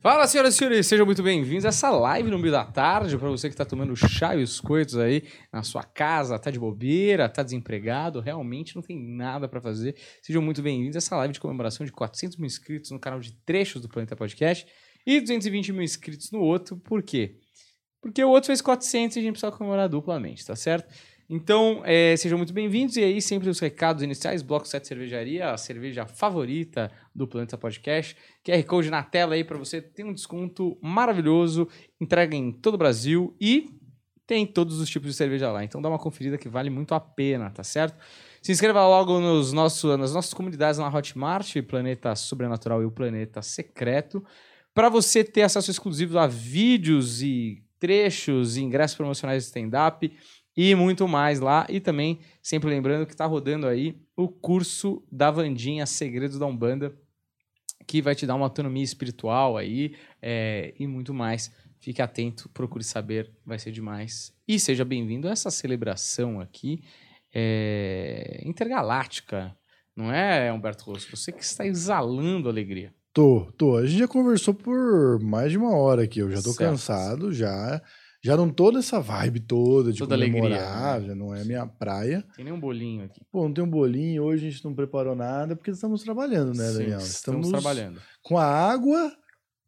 Fala, senhoras e senhores, sejam muito bem-vindos a essa live no meio da tarde, para você que está tomando chá e os coitos aí na sua casa, tá de bobeira, tá desempregado, realmente não tem nada para fazer. Sejam muito bem-vindos a essa live de comemoração de 400 mil inscritos no canal de trechos do Planeta Podcast e 220 mil inscritos no outro. Por quê? Porque o outro fez 400 e a gente precisa comemorar duplamente, tá certo? Então, é, sejam muito bem-vindos. E aí, sempre os recados iniciais: Bloco 7 Cervejaria, a cerveja favorita do Planeta Podcast. QR Code na tela aí para você ter um desconto maravilhoso. Entrega em todo o Brasil e tem todos os tipos de cerveja lá. Então, dá uma conferida que vale muito a pena, tá certo? Se inscreva logo nos nosso, nas nossas comunidades na Hotmart, Planeta Sobrenatural e o Planeta Secreto, para você ter acesso exclusivo a vídeos e trechos e ingressos promocionais de stand-up e muito mais lá. E também, sempre lembrando que está rodando aí o curso da Vandinha Segredos da Umbanda, que vai te dar uma autonomia espiritual aí é, e muito mais. Fique atento, procure saber, vai ser demais. E seja bem-vindo a essa celebração aqui é, intergaláctica, não é, Humberto Rosso? Você que está exalando alegria. Tô, tô. A gente já conversou por mais de uma hora aqui. Eu já tô certo. cansado, já já não tô nessa vibe toda de toda comemorar, alegria, né? já não é minha praia. Tem nem um bolinho aqui. Pô, não tem um bolinho, hoje a gente não preparou nada, porque estamos trabalhando, né, Sim, Daniel? Estamos, estamos trabalhando. Com a água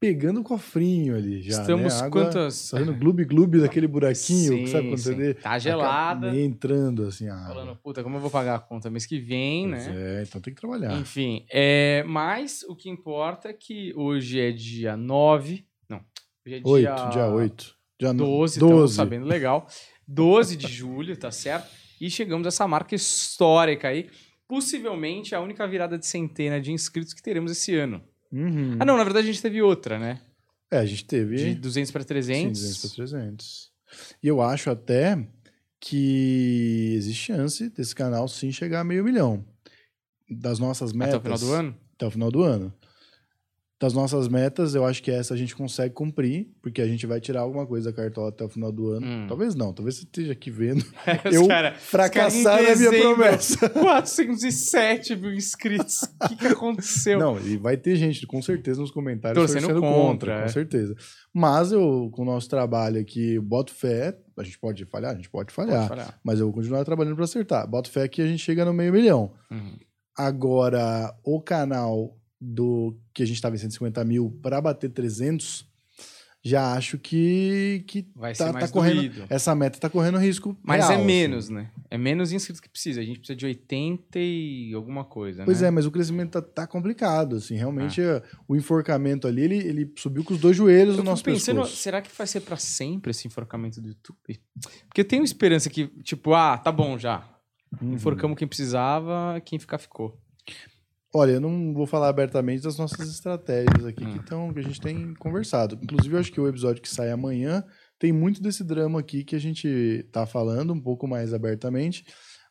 pegando o cofrinho ali já, Estamos né? Água quantas... Fazendo gloob-gloob daquele buraquinho, sim, sabe quando você Tá gelada. entrando assim a água. Falando, puta, como eu vou pagar a conta mês que vem, pois né? É, então tem que trabalhar. Enfim, é, mas o que importa é que hoje é dia 9, não, hoje é 8, dia... dia 8. Dia 12, 12. estamos sabendo legal. 12 de julho, tá certo? E chegamos a essa marca histórica aí. Possivelmente a única virada de centena de inscritos que teremos esse ano. Uhum. Ah, não, na verdade a gente teve outra, né? É, a gente teve. De 200 para 300. Sim, 200 para 300. E eu acho até que existe chance desse canal sim chegar a meio milhão. Das nossas metas. Até o final do ano? Até o final do ano das nossas metas, eu acho que essa a gente consegue cumprir, porque a gente vai tirar alguma coisa da cartola até o final do ano. Hum. Talvez não, talvez você esteja aqui vendo. Os eu cara, fracassar na minha promessa. 407 mil inscritos. O que, que aconteceu? Não, e vai ter gente, com certeza, nos comentários torcendo, torcendo contra, contra é. com certeza. Mas eu, com o nosso trabalho aqui, boto fé. A gente pode falhar? A gente pode falhar. Pode falhar. Mas eu vou continuar trabalhando para acertar. Boto fé que a gente chega no meio milhão. Uhum. Agora, o canal do que a gente estava em 150 mil para bater 300, já acho que, que vai tá, ser mais tá correndo, doído. essa meta está correndo risco. Mas real, é menos, assim. né? É menos inscritos que precisa. A gente precisa de 80 e alguma coisa, Pois né? é, mas o crescimento tá, tá complicado, assim, realmente Ah. o enforcamento ali, ele, ele subiu com os dois joelhos Eu no nosso pensando, pescoço. será que vai ser para sempre esse enforcamento do YouTube? Porque eu tenho esperança que, tipo, ah, tá bom já. Uhum. Enforcamos quem precisava, quem ficar ficou. Olha, eu não vou falar abertamente das nossas estratégias aqui Hum. que, tão, que a gente tem conversado. Inclusive, eu acho que o episódio que sai amanhã tem muito desse drama aqui que a gente tá falando um pouco mais abertamente,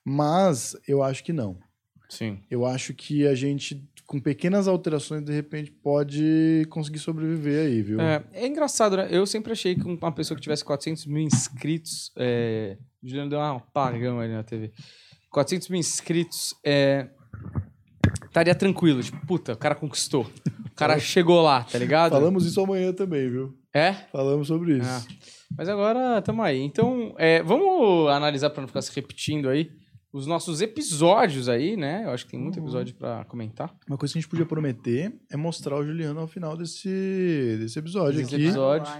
mas eu acho que não. Sim. Eu acho que a gente, com pequenas alterações, de repente pode conseguir sobreviver aí, viu? É, é engraçado, né? Eu sempre achei que uma pessoa que tivesse 400 mil inscritos. É... O Juliano deu um apagão ali na TV. 400 mil inscritos. É... Estaria tranquilo. Tipo, puta, o cara conquistou. O cara chegou lá, tá ligado? Falamos isso amanhã também, viu? É? Falamos sobre isso. Ah. Mas agora tamo aí. Então, é, vamos analisar pra não ficar se repetindo aí. Os nossos episódios aí, né? Eu acho que tem muito Uhum. episódio pra comentar. Uma coisa que a gente podia prometer é mostrar o Juliano ao final desse, desse episódio Desse aqui. episódio.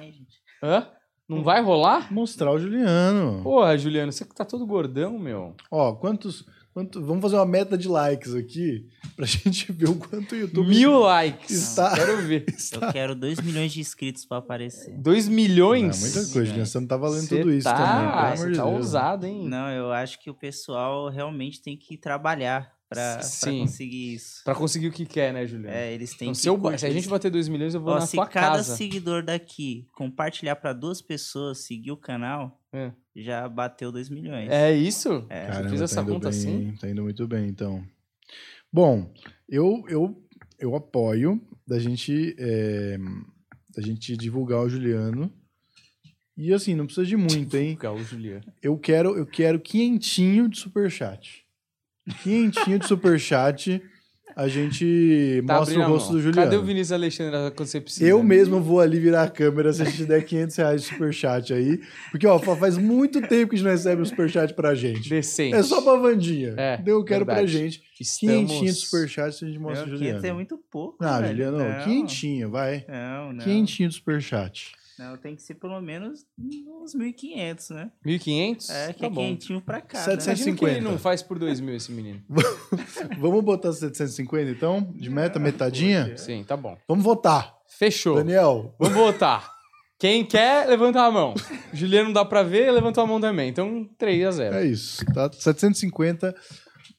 Hã? Não vai rolar? Mostrar o Juliano. Porra, Juliano, você que tá todo gordão, meu. Ó, quantos, quanto, vamos fazer uma meta de likes aqui pra gente ver o quanto o YouTube Mil likes. está- Quero ver. Eu quero 2 milhões de inscritos pra aparecer. 2 milhões? É muita coisa, Juliano. Você não tá valendo tudo isso tá, também, pelo Você amor de tá Deus. ousado, hein? Não, eu acho que o pessoal realmente tem que trabalhar pra, pra Sim. conseguir isso. Pra conseguir o que quer, né, Juliano? É, eles têm Então, que. se, eu- se a gente bater 2 milhões, eu vou Ó, na se sua cada casa. seguidor daqui compartilhar pra duas pessoas, seguir o canal, É. já bateu 2 milhões. É isso? É. Você Caramba, fez essa tá indo conta bem, assim? Tá indo muito bem, então. Bom, eu, eu, eu apoio da gente, é, da gente divulgar o Juliano. E assim, não precisa de muito, hein? Gal, Juliano. Eu quero, eu quero quinhentinho de superchat. Quinhentinho de superchat a gente Tá mostra o rosto do Juliano. Cadê o Vinícius Alexandre quando você precisa? Eu mesmo vou ali virar a câmera se a gente der 500 reais de superchat aí. Porque, ó, fa- faz muito tempo que a gente não recebe um superchat pra gente. Decente. É só pra Vandinha. É, Então eu quero pra verdade. gente. Estamos... Quinhentinho de superchat se a gente mostra o Não, Juliano. 500 é muito pouco. Não, velho. Juliano, não. vai. Não, não. Quinhentinho de superchat. Não, tem que ser pelo menos uns 1.500, né? 1.500? É, que tá é bom. quentinho pra cá. Setecentos- Né? Imagina que ele 150. não faz por 2 mil esse menino. Vamos botar 750 então? De meta, metadinha? Sim, tá bom. Vamos votar. Fechou. Daniel, Vamos votar. Quem quer, levanta a mão. Juliano não dá pra ver, levanta a mão também. Então, 3 a 0 é isso, tá? 750.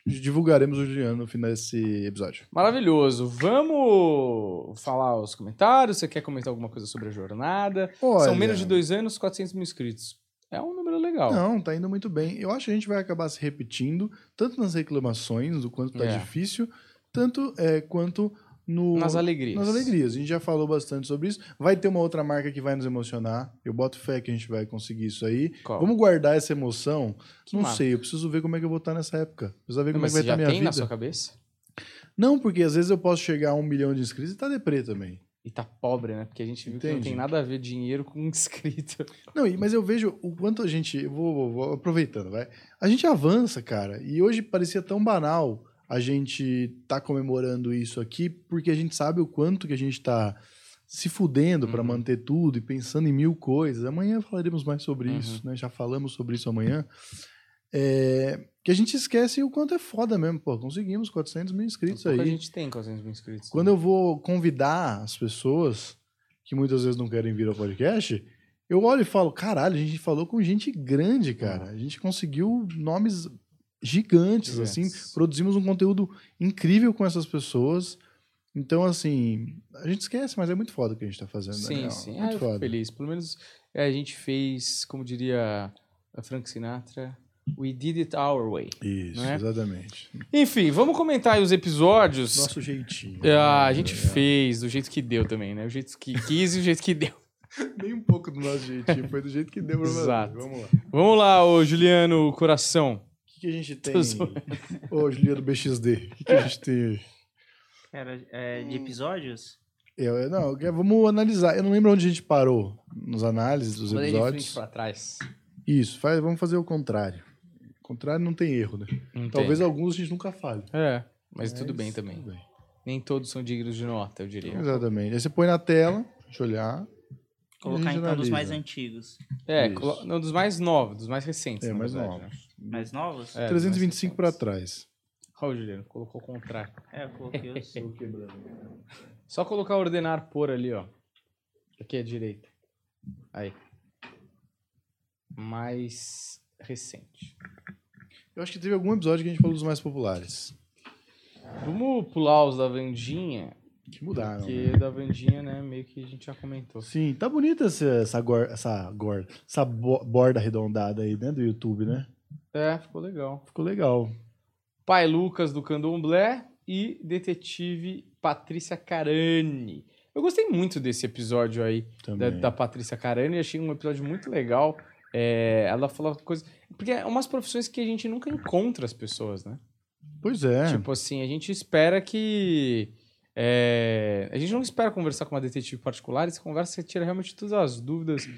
Divulgaremos o Juliano no final desse episódio. Maravilhoso. Vamos falar os comentários. Você quer comentar alguma coisa sobre a jornada? São Olha, menos de dois anos, 400 mil inscritos. É um número legal. Não, tá indo muito bem. Eu acho que a gente vai acabar se repetindo, tanto nas reclamações, do quanto tá É. difícil, tanto é, quanto no, Nas alegrias. nas alegrias. A gente já falou bastante sobre isso. Vai ter uma outra marca que vai nos emocionar. Eu boto fé que a gente vai conseguir isso aí. Qual? Vamos guardar essa emoção? Que não marca? sei, eu preciso ver como é que eu vou estar nessa época. Preciso ver Não, como é que vai estar já a minha tem na vida. sua cabeça? Não, porque às vezes eu posso chegar a um milhão de inscritos e tá deprê também. E tá pobre, né? Porque a gente viu que não Entendi. tem nada a ver dinheiro com inscrito. Não, mas eu vejo o quanto a gente. eu Vou, vou- vou aproveitando, vai. A gente avança, cara. E hoje parecia tão banal a gente tá comemorando isso aqui, porque a gente sabe o quanto que a gente tá se fudendo Uhum. manter tudo e pensando em mil coisas. Amanhã falaremos mais sobre Uhum. isso, né? Já falamos sobre isso amanhã. É, que a gente esquece o quanto é foda mesmo. Pô, conseguimos 400 mil inscritos aí. gente tem 400 mil inscritos. Quando eu vou convidar as pessoas que muitas vezes não querem vir ao podcast, eu olho e falo, caralho, a gente falou com gente grande, cara. A gente conseguiu nomes gigantes, Gigantes. assim, produzimos um conteúdo incrível com essas pessoas. Então, assim, a gente esquece, mas é muito foda o que a gente tá fazendo. Sim, Daniel. sim. Ah, Muito eu fico foda. feliz. Pelo menos é, a gente fez, como diria a Frank Sinatra, we did it our way. Isso, é? exatamente. Enfim, vamos comentar aí os episódios. Nosso jeitinho. Ah, a gente É. fez do jeito que deu também, né? O jeito que quis e o jeito que deu. Nem um pouco do nosso jeitinho, foi do jeito que deu pra fazer. Exato. Vamos lá. Vamos lá, ô Juliano Coração. O que, que a gente tem? Zoando. Ô, Juliano BXD, o que, que a gente tem aí? Cara, é, de episódios? Eu, não, vamos analisar. Eu não lembro onde a gente parou nos análises dos aí de frente episódios. pra trás. Isso, faz, vamos fazer o contrário. O contrário não tem erro, né? Não Talvez tem. alguns a gente nunca fale. É, mas tudo bem também. tudo bem. Nem todos são dignos de nota, eu diria. Exatamente. Aí você põe na tela, deixa eu olhar. Colocar então dos mais analisa. antigos. É, colo- não, dos mais novos, dos mais recentes. É, mais verdade, novos. Mais novos? É, 325 pra mais trás. Olha o Juliano, colocou o contrário. É, eu coloquei os... Só colocar ordenar por ali, ó. Aqui à direita. Aí. Mais recente. Eu acho que teve algum episódio que a gente falou dos mais populares. Vamos pular os da Vandinha, Que mudaram. porque né? da Vandinha, né, meio que a gente já comentou. Sim, tá bonita essa, essa, gor, essa, gor, essa bo- borda arredondada aí, né? Do YouTube, né? É, ficou legal. Ficou legal. Pai Lucas do Candomblé e detetive Patrícia Carani. Eu gostei muito desse episódio aí da, Também. da Patrícia Carani, achei um episódio muito legal. É, ela falou coisas. Porque é umas profissões que a gente nunca encontra as pessoas, né? Pois é. Tipo assim, a gente espera que. é, a gente não espera conversar com uma detetive particular, e você conversa, você tira realmente todas as dúvidas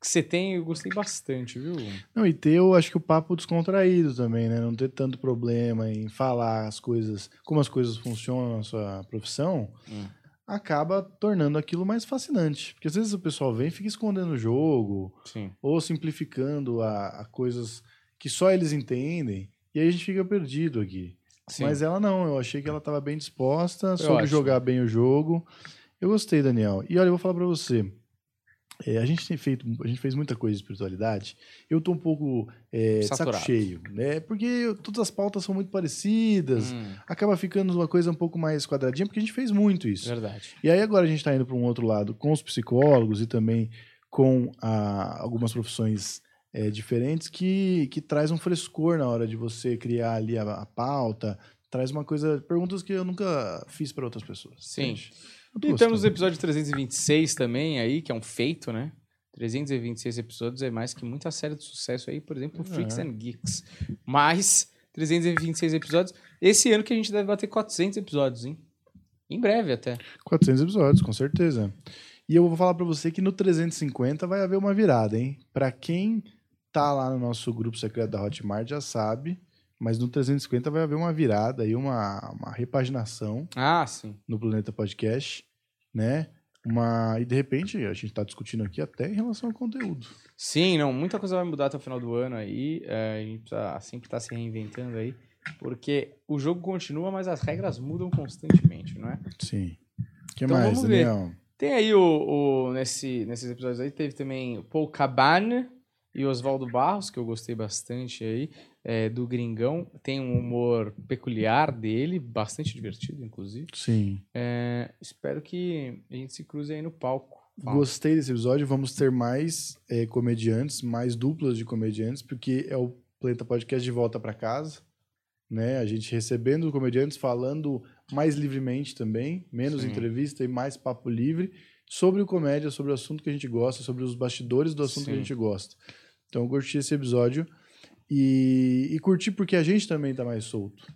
que você tem. Eu gostei bastante, viu? Não, e ter, eu acho que o papo descontraído também, né? Não ter tanto problema em falar as coisas, como as coisas funcionam na sua profissão, Hum. acaba tornando aquilo mais fascinante. Porque às vezes o pessoal vem e fica escondendo o jogo, Sim. ou simplificando a, a coisas que só eles entendem, e aí a gente fica perdido aqui. Sim. Mas ela não, eu achei que ela estava bem disposta, soube jogar bem o jogo. Eu gostei, Daniel. E olha, eu vou falar pra você. É, a gente tem feito, a gente fez muita coisa de espiritualidade. Eu tô um pouco é, saco cheio, né? Porque todas as pautas são muito parecidas. Hum, Acaba ficando uma coisa um pouco mais quadradinha, porque a gente fez muito isso. verdade. E aí agora a gente está indo para um outro lado com os psicólogos e também com ah, algumas profissões eh, diferentes que, que traz um frescor na hora de você criar ali a, a pauta, traz uma coisa, perguntas que eu nunca fiz para outras pessoas. Sim. entende? E temos o episódio 326 também aí, que é um feito, né? 326 episódios é mais que muita série de sucesso aí, por exemplo, É. Freaks and Geeks. Mas 326 episódios. Esse ano que a gente deve bater 400 episódios, hein? Em breve até. 400 episódios, com certeza. E eu vou falar pra você que no 350 vai haver uma virada, hein? Pra quem tá lá no nosso grupo secreto da Hotmart já sabe, mas no 350 vai haver uma virada aí, uma, uma repaginação Ah, sim. no Planeta Podcast, né? Uma, e de repente a gente tá discutindo aqui até em relação ao conteúdo. Sim, não, muita coisa vai mudar até o final do ano aí. é, a gente precisa sempre estar se reinventando aí. Porque o jogo continua, mas as regras mudam constantemente, não é? Sim. O que Então mais, vamos ver. Daniel? Tem aí o, o- nesse, nesses episódios aí, teve também o Paul Cabane e Oswaldo Barros, que eu gostei bastante aí, é, do Gringão. Tem um humor peculiar dele, bastante divertido, inclusive. Sim. É, espero que a gente se cruze aí no palco. Fala. Gostei desse episódio. Vamos ter mais eh, comediantes, mais duplas de comediantes, porque é o Planeta Podcast de volta para casa. Né? A gente recebendo comediantes, falando mais livremente também, menos Sim. entrevista e mais papo livre sobre o comédia, sobre o assunto que a gente gosta, sobre os bastidores do assunto que a Sim. gente gosta. Então eu curti esse episódio e, e curti porque a gente também tá mais solto.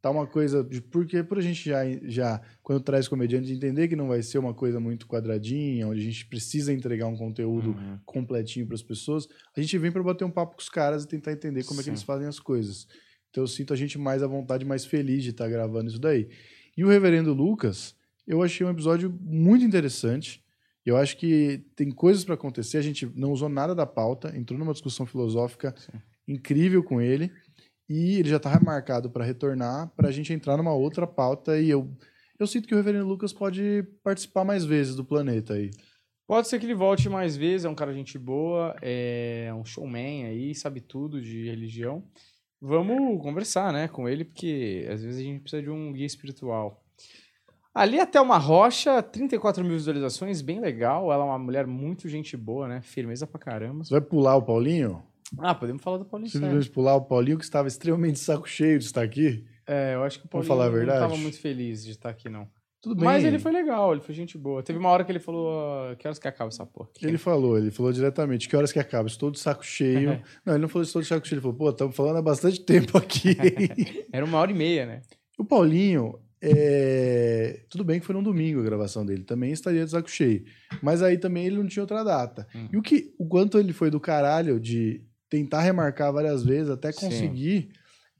Tá uma coisa. Porque por a gente já, já, quando traz comediante, entender que não vai ser uma coisa muito quadradinha, onde a gente precisa entregar um conteúdo Uhum. completinho para as pessoas, a gente vem para bater um papo com os caras e tentar entender como é que Sim. eles fazem as coisas. Então eu sinto a gente mais à vontade, mais feliz de estar gravando isso daí. E o Reverendo Lucas, eu achei um episódio muito interessante. Eu acho que tem coisas para acontecer. A gente não usou nada da pauta, entrou numa discussão filosófica Sim. incrível com ele. E ele já está marcado para retornar, para a gente entrar numa outra pauta. E eu, eu sinto que o Reverendo Lucas pode participar mais vezes do planeta aí. Pode ser que ele volte mais vezes, é um cara gente boa, é um showman aí, sabe tudo de religião. Vamos conversar, né, com ele, porque às vezes a gente precisa de um guia espiritual. Ali até uma rocha, 34 mil visualizações, bem legal. Ela é uma mulher muito gente boa, né? Firmeza pra caramba. Você vai pular o Paulinho? Ah, podemos falar do Paulinho. Simplesmente pular o Paulinho, que estava extremamente saco cheio de estar aqui. É, eu acho que o Paulinho falar a não verdade? tava muito feliz de estar aqui, não. Tudo bem. Mas ele foi legal, ele foi gente boa. Teve uma hora que ele falou, "Ah, que horas que acaba essa porra? aqui?" Ele falou, ele falou diretamente, que horas que acaba? Estou de saco cheio. não, ele não falou estou de saco cheio, ele falou, pô, estamos falando há bastante tempo aqui. Era uma hora e meia, né? o Paulinho, é... tudo bem que foi num domingo a gravação dele, também estaria de saco cheio. Mas aí também ele não tinha outra data. Hum. E o, que, o quanto ele foi do caralho de tentar remarcar várias vezes até Sim. conseguir,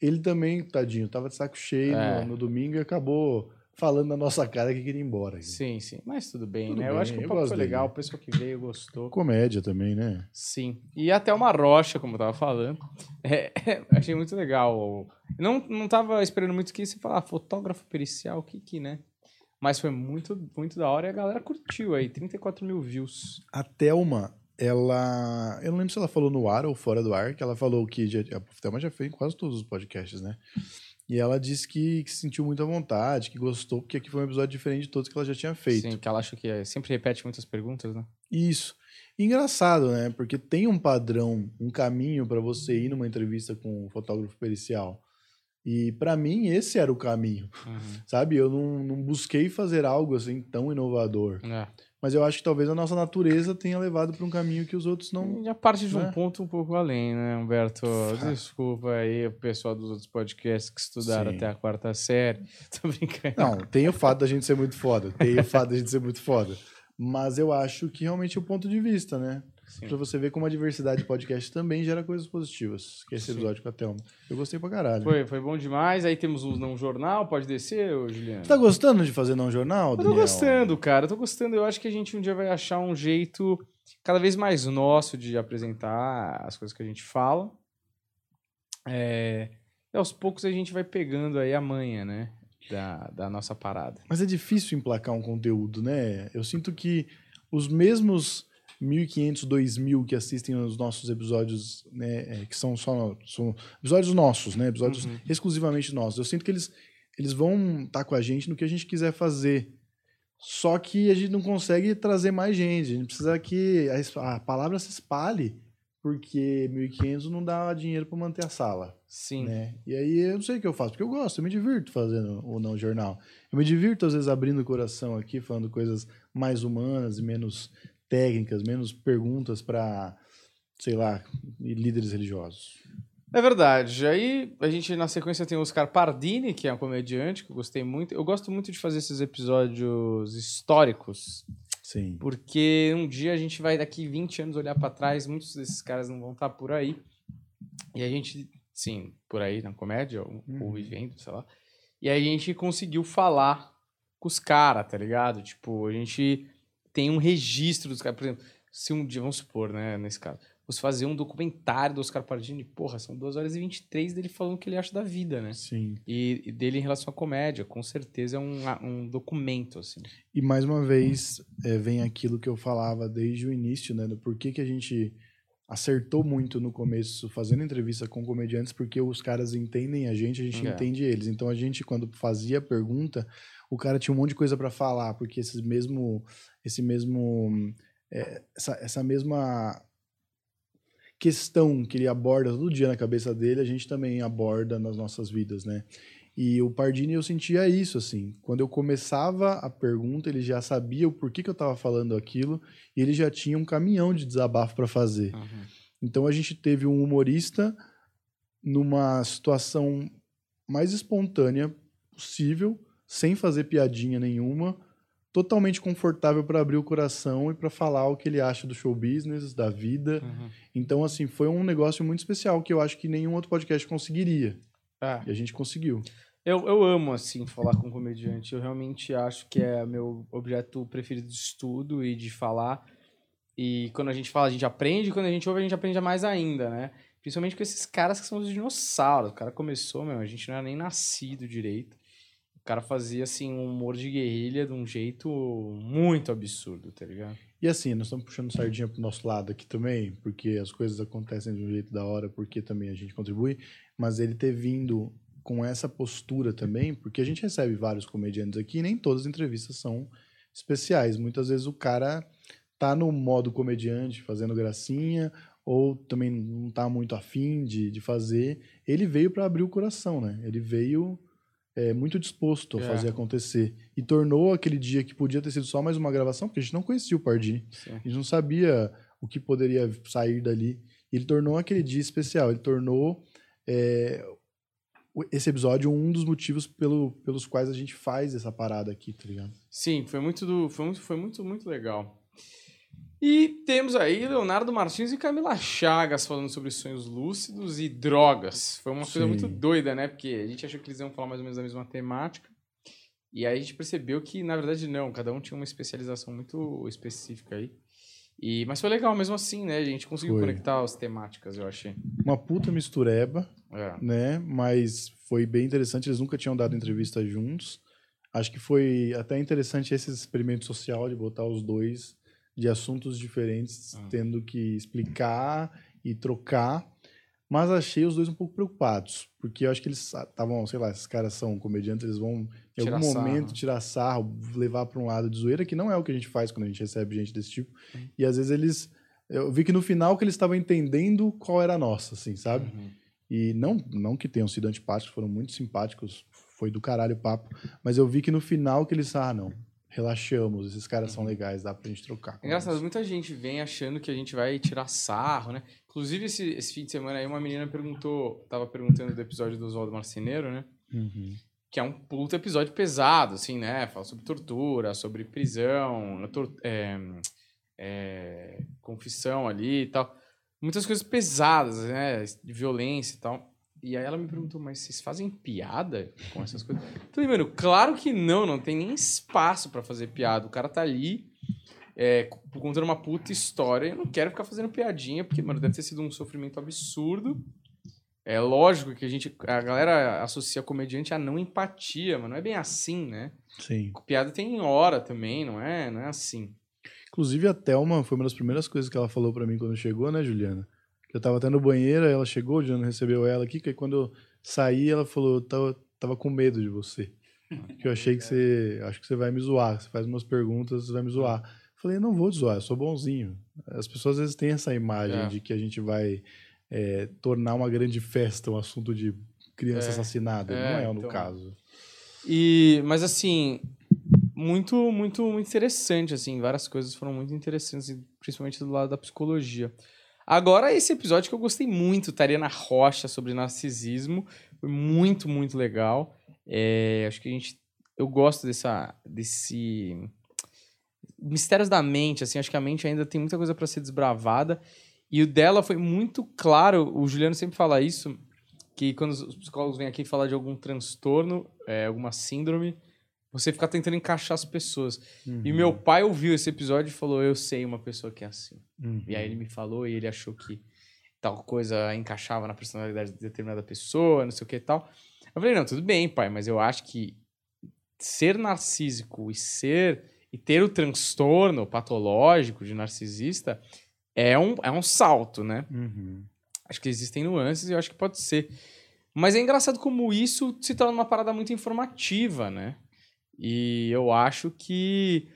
ele também, tadinho, tava de saco cheio É. no, no domingo e acabou falando na nossa cara que queria ir embora. Sim, sim. Mas tudo bem, Tudo né? eu bem, acho que o eu papo foi legal, o pessoal que veio gostou. Comédia também, né? Sim. E até uma rocha, como eu tava falando. É, achei muito legal. Não, não tava esperando muito que você falar, ah, fotógrafo pericial, o que que, né? Mas foi muito, muito da hora e a galera curtiu aí. 34 mil views. A Thelma, ela. Eu não lembro se ela falou no ar ou fora do ar, que ela falou que. Já, a Thelma já fez em quase todos os podcasts, né? E ela disse que, que se sentiu muito à vontade, que gostou, porque aqui foi um episódio diferente de todos que ela já tinha feito. Sim, que ela acha que é- sempre repete muitas perguntas, né? Isso. E engraçado, né? Porque tem um padrão, um caminho para você ir numa entrevista com um fotógrafo pericial. E para mim, esse era o caminho, sabe? Eu não, não busquei fazer algo assim tão inovador. É. Mas eu acho que talvez a nossa natureza tenha levado para um caminho que os outros não. Já parte de um né? ponto um pouco além, né, Humberto? Desculpa aí o pessoal dos outros podcasts que estudaram Sim. até a quarta série. Tô brincando. Não, tem o fato da gente ser muito foda. Tem o fato da gente ser muito foda. Mas eu acho que realmente é o ponto de vista, né? Pra você ver como a diversidade de podcast também gera coisas positivas. Que é esse Sim. episódio com a Thelma. Eu gostei pra caralho. Foi, foi bom demais. Aí temos o não jornal, pode descer, ô, Juliano? Você tá gostando de fazer não jornal, Eu tô Daniel? gostando, cara. Eu tô gostando. Eu acho que a gente um dia vai achar um jeito cada vez mais nosso de apresentar as coisas que a gente fala. É, E aos poucos a gente vai pegando aí a manha, né? Da, da nossa parada. Mas é difícil emplacar um conteúdo, né? Eu sinto que os mesmos 1.500, 2.000 que assistem aos nossos episódios, né, é, que são só são episódios nossos, né, episódios Uhum. exclusivamente nossos. Eu sinto que eles, eles vão estar com a gente no que a gente quiser fazer. Só que a gente não consegue trazer mais gente. A gente precisa que a, a palavra se espalhe, porque 1.500 não dá dinheiro para manter a sala Sim. né? E aí eu não sei o que eu faço, porque eu gosto, eu me divirto fazendo o não jornal. Eu me divirto, às vezes, abrindo o coração aqui, falando coisas mais humanas e menos técnicas, menos perguntas para, sei lá, líderes religiosos. É verdade. Aí a gente, na sequência, tem o Oscar Pardini, que é um comediante que eu gostei muito. Eu gosto muito de fazer esses episódios históricos, Sim. porque um dia a gente vai, daqui 20 anos, olhar pra trás, muitos desses caras não vão estar por aí. E a gente, sim, por aí na comédia, ou, ou Uhum. vivendo, sei lá. E aí a gente conseguiu falar com os caras, tá ligado? Tipo, a gente tem um registro dos caras. Por exemplo, se um dia, vamos supor, né, nesse caso, você fazer um documentário do Oscar Pardini, porra, são 2 horas e 23 dele falando o que ele acha da vida, né? Sim. E, e dele em relação à comédia, com certeza é um, um documento, assim. E mais uma vez é, vem aquilo que eu falava desde o início, né? Do porquê que a gente acertou muito no começo fazendo entrevista com comediantes, porque os caras entendem a gente, a gente É. entende eles. Então a gente, quando fazia a pergunta, o cara tinha um monte de coisa para falar, porque esse mesmo. Esse mesmo. é, essa, essa mesma questão que ele aborda todo dia na cabeça dele, a gente também aborda nas nossas vidas, né? E o Pardini eu sentia isso, assim. Quando eu começava a pergunta, ele já sabia o porquê que eu estava falando aquilo e ele já tinha um caminhão de desabafo para fazer. Então a gente teve um humorista numa situação mais espontânea possível, sem fazer piadinha nenhuma, totalmente confortável para abrir o coração e para falar o que ele acha do show business, da vida. Uhum. Então, assim, foi um negócio muito especial que eu acho que nenhum outro podcast conseguiria. É. E a gente conseguiu. Eu, eu amo, assim, falar com comediante. Eu realmente acho que é meu objeto preferido de estudo e de falar. E quando a gente fala, a gente aprende. E quando a gente ouve, a gente aprende mais ainda, né? Principalmente com esses caras que são os dinossauros. O cara começou, meu, a gente não era nem nascido direito. Cara fazia, assim, um humor de guerrilha de um jeito muito absurdo, tá ligado? E assim, nós estamos puxando sardinha pro nosso lado aqui também, porque as coisas acontecem de um jeito da hora, porque também a gente contribui, mas ele ter vindo com essa postura também, porque a gente recebe vários comediantes aqui e nem todas as entrevistas são especiais. Muitas vezes o cara tá no modo comediante, fazendo gracinha, ou também não tá muito afim de, de fazer. Ele veio para abrir o coração, né? Ele veio é, muito disposto a É. fazer acontecer. E tornou aquele dia que podia ter sido só mais uma gravação, porque a gente não conhecia o Pardini. Sim. A gente não sabia o que poderia sair dali. Ele tornou aquele dia especial. Ele tornou é, esse episódio um dos motivos pelo, pelos quais a gente faz essa parada aqui, tá ligado? Sim, foi muito, do, foi muito, foi muito, muito legal. E temos aí Leonardo Martins e Camila Chagas falando sobre sonhos lúcidos e drogas. Foi uma coisa Sim. muito doida, né? Porque a gente achou que eles iam falar mais ou menos da mesma temática. E aí a gente percebeu que, na verdade, não. Cada um tinha uma especialização muito específica aí. E, mas foi legal mesmo assim, né? A gente conseguiu Foi. conectar as temáticas, eu achei. Uma puta mistureba, É. né? Mas foi bem interessante. Eles nunca tinham dado entrevista juntos. Acho que foi até interessante esse experimento social de botar os dois de assuntos diferentes, Ah. tendo que explicar e trocar. Mas achei os dois um pouco preocupados, porque eu acho que eles estavam, sei lá, esses caras são comediantes, eles vão em Tirar algum sarro. momento tirar sarro, levar para um lado de zoeira, que não é o que a gente faz quando a gente recebe gente desse tipo. E às vezes eles. Eu vi que no final que eles estavam entendendo qual era a nossa, assim, sabe? Uhum. E não, não que tenham sido antipáticos, foram muito simpáticos, foi do caralho o papo. Mas eu vi que no final que eles, ah, não, relaxamos, esses caras são legais, dá pra gente trocar. É engraçado, eles. muita gente vem achando que a gente vai tirar sarro, né? Inclusive, esse, esse fim de semana aí, uma menina perguntou, tava perguntando do episódio do Oswaldo Marceneiro, né? Uhum. Que é um puta episódio pesado, assim, né? Fala sobre tortura, sobre prisão, é, é, confissão ali e tal. Muitas coisas pesadas, né? De violência e tal. E aí ela me perguntou, mas vocês fazem piada com essas coisas? Eu falei, mano, claro que não, não tem nem espaço pra fazer piada. O cara tá ali é, contando uma puta história. Eu não quero ficar fazendo piadinha, porque, mano, deve ter sido um sofrimento absurdo. É lógico que a gente. A galera associa comediante a não empatia, mas não é bem assim, né? Sim. Piada tem hora também, não é? Não é assim. Inclusive a Thelma foi uma das primeiras coisas que ela falou pra mim quando chegou, né, Juliana? Que eu tava até no banheiro, ela chegou, o Juliana recebeu ela aqui, que quando eu saí, ela falou, tava, tava com medo de você. Que eu achei que você. Acho que você vai me zoar. Você faz umas perguntas, você vai me zoar. Eu falei, não vou te zoar, eu sou bonzinho. As pessoas às vezes têm essa imagem É. de que a gente vai é, tornar uma grande festa um assunto de criança É. assassinada. É, não é no então. caso. E, mas assim, muito, muito, muito interessante, assim, várias coisas foram muito interessantes, principalmente do lado da psicologia. Agora, esse episódio que eu gostei muito, Tariana Rocha, sobre narcisismo, foi muito, muito legal. É, acho que a gente. Eu gosto dessa, desse. Mistérios da mente, assim, acho que a mente ainda tem muita coisa para ser desbravada. E o dela foi muito claro, o Juliano sempre fala isso, que quando os psicólogos vêm aqui falar de algum transtorno, é, alguma síndrome, você fica tentando encaixar as pessoas. Uhum. E meu pai ouviu esse episódio e falou: Eu sei uma pessoa que é assim. Uhum. E aí ele me falou e ele achou que tal coisa encaixava na personalidade de determinada pessoa, não sei o que e tal. Eu falei: Não, tudo bem, pai, mas eu acho que ser narcísico e ser. e ter o transtorno patológico de narcisista é um, é um salto, né? Uhum. Acho que existem nuances e eu acho que pode ser. Mas é engraçado como isso se torna uma parada muito informativa, né? E eu acho que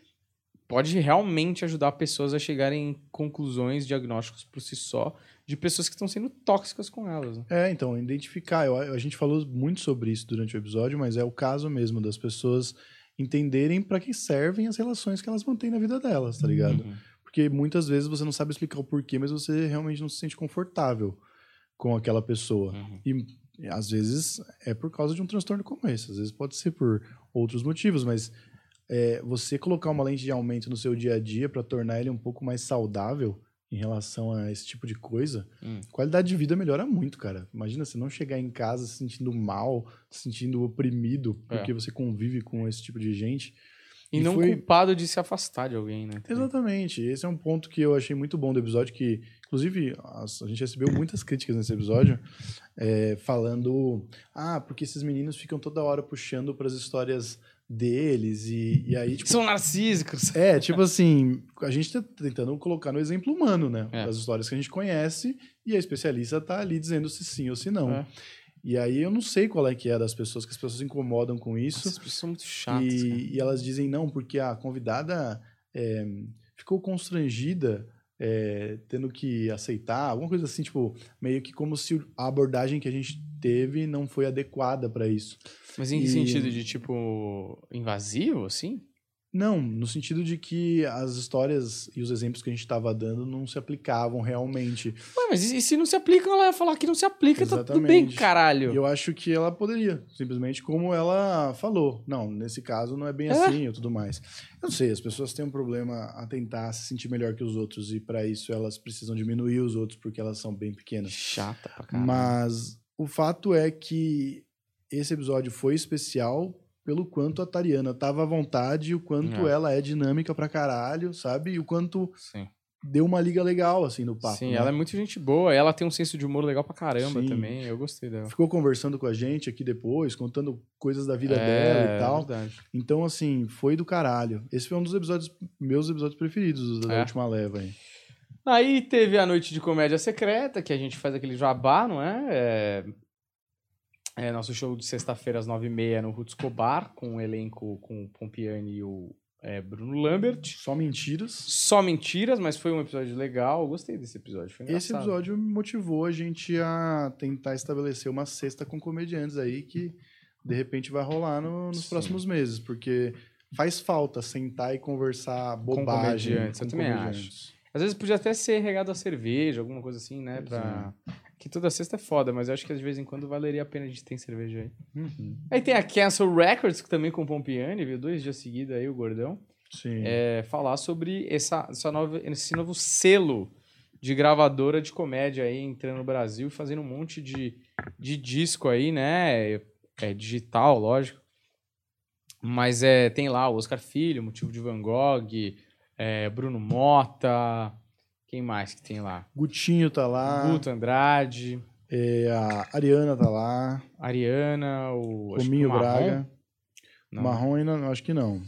pode realmente ajudar pessoas a chegarem em conclusões, diagnósticos por si só, de pessoas que estão sendo tóxicas com elas. Né? É, então, identificar. Eu, a gente falou muito sobre isso durante o episódio, mas é o caso mesmo das pessoas entenderem para que servem as relações que elas mantêm na vida delas, tá ligado? Uhum. Porque muitas vezes você não sabe explicar o porquê, mas você realmente não se sente confortável com aquela pessoa. Uhum. E às vezes é por causa de um transtorno como esse, às vezes pode ser por outros motivos, mas é, você colocar uma lente de aumento no seu dia a dia para tornar ele um pouco mais saudável em relação a esse tipo de coisa, Hum. qualidade de vida melhora muito, cara. Imagina você não chegar em casa se sentindo mal, se sentindo oprimido É. porque você convive com esse tipo de gente. E, E não foi- culpado de se afastar de alguém, né? Exatamente. Esse é um ponto que eu achei muito bom do episódio, que, inclusive, as- a gente recebeu muitas críticas nesse episódio, é, falando, ah, porque esses meninos ficam toda hora puxando para as histórias deles, e, e aí, tipo, São narcísicos. é, tipo assim, a gente tá tentando colocar no exemplo humano, né? É. Das histórias que a gente conhece, e a especialista tá ali dizendo se sim ou se não. É. E aí eu não sei qual é que é das pessoas, que as pessoas se incomodam com isso. Essas pessoas são muito chatas. E, e elas dizem não, porque a convidada é, ficou constrangida é, tendo que aceitar, alguma coisa assim, tipo, meio que como se a abordagem que a gente teve não foi adequada para isso. Mas em que E- sentido de, tipo, invasivo, assim? Não, no sentido de que as histórias e os exemplos que a gente estava dando não se aplicavam realmente. Ué, mas e, se não se aplica, ela vai falar que não se aplica, tá tudo bem, Exatamente. caralho. Eu acho que ela poderia, simplesmente como ela falou. Não, nesse caso não é bem É? assim ou tudo mais. Eu não sei, as pessoas têm um problema a tentar se sentir melhor que os outros e para isso elas precisam diminuir os outros porque elas são bem pequenas. Chata pra caralho. Mas o fato é que esse episódio foi especial pelo quanto a Tariana tava à vontade e o quanto É. ela é dinâmica pra caralho, sabe? E o quanto Sim, deu uma liga legal, assim, no papo. Sim né? ela é muito gente boa. Ela tem um senso de humor legal pra caramba Sim. também. Eu gostei dela. Ficou conversando com a gente aqui depois, contando coisas da vida é, dela e tal. verdade. Então, assim, foi do caralho. Esse foi um dos episódios, meus episódios preferidos da É. última leva aí. Aí teve a noite de comédia secreta, que a gente faz aquele jabá, não é? É, é nosso show de sexta-feira às nove e meia no Roots Cobar, com o elenco com o Pompiani e o é, Bruno Lambert. Só mentiras. Só mentiras, mas foi um episódio legal. Eu gostei desse episódio. Esse episódio motivou a gente a tentar estabelecer uma cesta com comediantes aí que de repente vai rolar no- nos Sim. próximos meses, porque faz falta sentar e conversar bobagem comediantes, eu também Às vezes podia até ser regado a cerveja, alguma coisa assim, né? Pra... Que toda sexta é foda, mas eu acho que de vez em quando valeria a pena a gente ter cerveja aí. Uhum. Aí tem a Cancel Records, que também com o Pompiani, viu? Dois dias seguidos aí, o gordão. Sim. É, falar sobre essa, essa nova, esse novo selo de gravadora de comédia aí entrando no Brasil e fazendo um monte de, de disco aí, né? É digital, lógico. Mas é, tem lá o Oscar Filho, Motivo de Van Gogh, é, Bruno Mota, quem mais que tem lá? Gutinho tá lá, Guto Andrade, é, a Ariana tá lá, Ariana, o Rominho o. Braga. Não, Marrom ainda acho que não.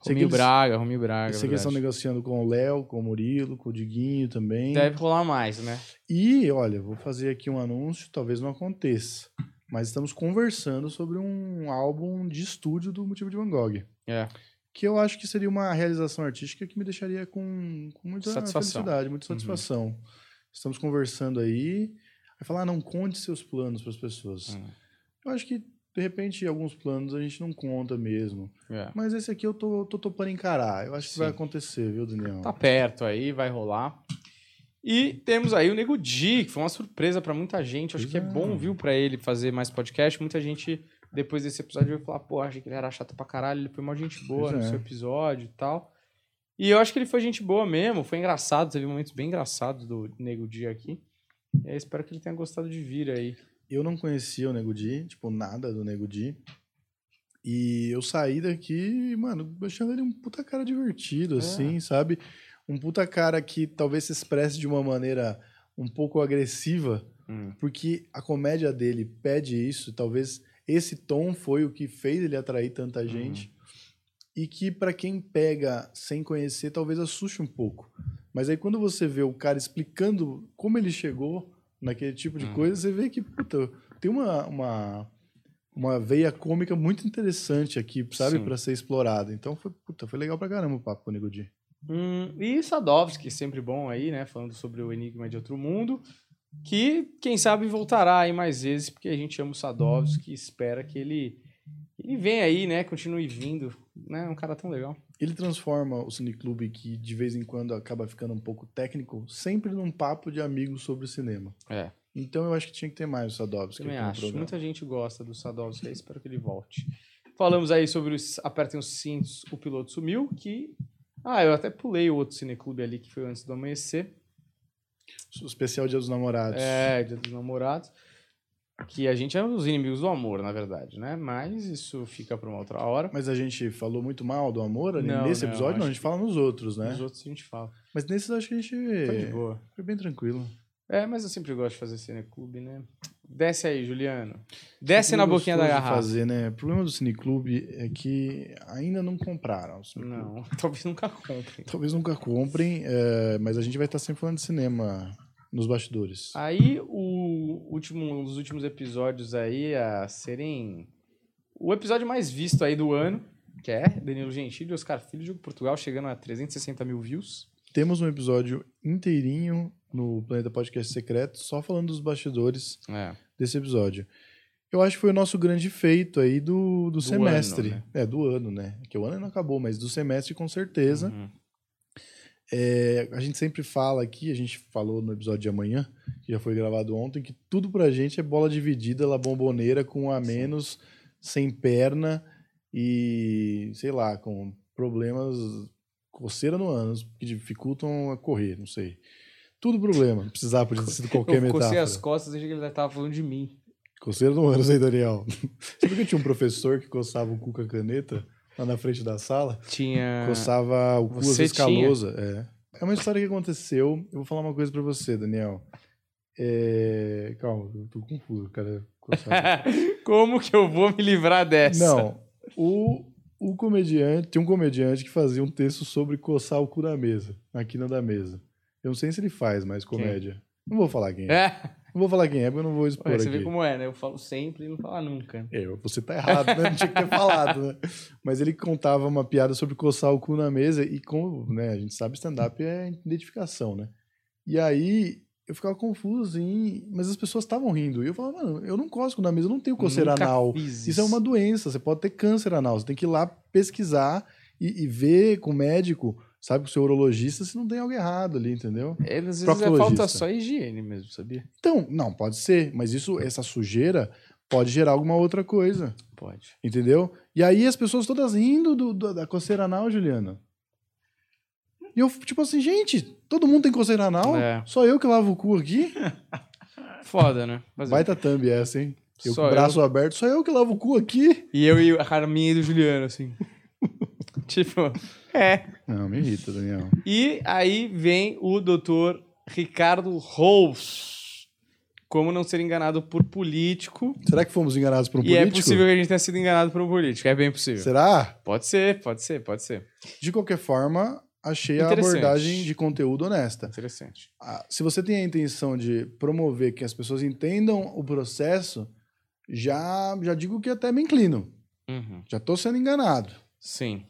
Rominho Braga, Rominho Braga. Sei que eles estão negociando com o Léo, com o Murilo, com o Diguinho também. Deve rolar mais, né? E, olha, vou fazer aqui um anúncio, talvez não aconteça. Mas estamos conversando sobre um álbum de estúdio do Motivo de Van Gogh. É. Que eu acho que seria uma realização artística que me deixaria com, com muita Satisfação. felicidade, muita Uhum. satisfação. Estamos conversando aí. Vai falar, ah, não conte seus planos para as pessoas. Hum. Eu acho que, de repente, alguns planos a gente não conta mesmo. É. Mas esse aqui eu tô, tô topando encarar. Eu acho que Sim. vai acontecer, viu, Daniel? Tá perto aí, vai rolar. E temos aí o Nego Di, que foi uma surpresa pra muita gente. Acho Pois que é é. bom, viu, pra ele fazer mais podcast. Muita gente, depois desse episódio, vai falar, pô, achei que ele era chato pra caralho. Ele foi uma gente boa Pois no é. seu episódio e tal. E eu acho que ele foi gente boa mesmo. Foi engraçado, teve momentos bem engraçados do Nego Di aqui. Espero que ele tenha gostado de vir aí. Eu não conhecia o Nego Di, tipo, nada do Nego Di. E eu saí daqui, mano, achando ele um puta cara divertido, É. assim, sabe? Um puta cara que talvez se expresse de uma maneira um pouco agressiva, Hum. porque a comédia dele pede isso, talvez esse tom foi o que fez ele atrair tanta Uhum. gente. E que pra quem pega sem conhecer, talvez assuste um pouco. Mas aí quando você vê o cara explicando como ele chegou naquele tipo de Uhum. coisa, você vê que, puta, tem uma, uma, uma veia cômica muito interessante aqui, sabe? Pra ser explorada. Então foi, puta, foi legal pra caramba o papo com o Nego Di. Hum, e Sadovski, sempre bom aí, né? Falando sobre o Enigma de Outro Mundo. Que, quem sabe, voltará aí mais vezes, porque a gente ama o Sadovski e espera que ele, ele venha aí, né? Continue vindo. Né? É um cara tão legal. Ele transforma o cineclube, que de vez em quando acaba ficando um pouco técnico, sempre num papo de amigos sobre cinema. É, Então eu acho que tinha que ter mais o Sadovski também acho. programa. Muita gente gosta do Sadovski aí, espero que ele volte. Falamos aí sobre os Apertem os Cintos, o piloto sumiu, que... Ah, eu até pulei o outro cineclube ali, que foi antes do amanhecer. O especial Dia dos Namorados. É, Dia dos Namorados. Que a gente é os inimigos do amor, na verdade, né? Mas isso fica pra uma outra hora. Mas a gente falou muito mal do amor ali Não, nesse não, episódio? Não, a gente fala nos outros, né? Os outros a gente fala. Mas nesses acho que a gente Tá de boa. foi bem tranquilo. É, mas eu sempre gosto de fazer cineclube, né? Desce aí, Juliano. Desce na boquinha da garrafa. fazer, né? O problema do Cineclube é que ainda não compraram. o Cineclube. Não, talvez nunca compre. Talvez nunca comprem, é, mas a gente vai estar sempre falando de cinema nos bastidores. Aí, o último, um dos últimos episódios aí a serem... O episódio mais visto aí do ano, que é Danilo Gentili e Oscar Filho de Portugal, chegando a 360 mil views. Temos um episódio inteirinho no Planeta Podcast Secreto, só falando dos bastidores É. desse episódio. Eu acho que foi o nosso grande feito aí do, do, semestre. ano, né? É, do ano, né? Que o ano não acabou, mas do semestre com certeza. Uhum. É, a gente sempre fala aqui, a gente falou no episódio de amanhã, que já foi gravado ontem, que tudo pra gente é bola dividida, la bomboneira, com a menos, sem perna e, sei lá, com problemas, coceira no ânus, que dificultam a correr, não sei. Tudo problema, não precisava, podia ter sido qualquer Eu cocei metáfora. as costas achei que ele tava falando de mim. Coceira no ânus aí, Daniel. Você viu que tinha um professor que coçava o cu com a caneta lá na frente da sala? Tinha... Coçava o cu às vezes calosa. É. é uma história que aconteceu. Eu vou falar uma coisa pra você, Daniel. É... Calma, eu tô confuso, cara. Coçava- Como que eu vou me livrar dessa? Não, o, o comediante, tinha um comediante que fazia um texto sobre coçar o cu na mesa, na quina da mesa. Eu não sei se ele faz mais comédia. Não vou falar quem é. É, Não vou falar quem é, porque eu não vou expor Ué, você aqui. vê como é, né? Eu falo sempre e não falo nunca. É, você tá errado, né? Não tinha que ter falado, né? Mas ele contava uma piada sobre coçar o cu na mesa e como, né, a gente sabe stand-up é identificação, né? E aí eu ficava confuso, assim, mas as pessoas estavam rindo. E eu falava, mano, eu não coço o cu na mesa, eu não tenho coceira Nunca anal. fiz Isso é uma doença, você pode ter câncer anal. Você tem que ir lá pesquisar e, e ver com o médico, sabe, com o seu urologista, se não tem algo errado ali, entendeu? É, às vezes é falta só higiene mesmo, sabia? Então, não, pode ser, mas isso, essa sujeira pode gerar alguma outra coisa. Pode. Entendeu? E aí as pessoas todas rindo do, do- da coceira anal, Juliana. E eu, tipo assim, gente, todo mundo tem coceira anal? É. Só eu que lavo o cu aqui? Foda, né? Mas Baita thumb essa, hein? Eu Só com o braço aberto, só eu que lavo o cu aqui? E eu e a cara minha e do Juliano, assim. tipo, é. Não, me irrita, Daniel. E aí vem o doutor Ricardo Rous. Como não ser enganado por político. Será que fomos enganados por um e é político? possível que a gente tenha sido enganado por um político. É bem possível. Será? Pode ser, pode ser, pode ser. De qualquer forma, achei a abordagem de conteúdo honesta. Interessante. Ah, Se você tem a intenção de promover que as pessoas entendam o processo, já, já digo que até me inclino. Uhum. Já tô sendo enganado. Sim.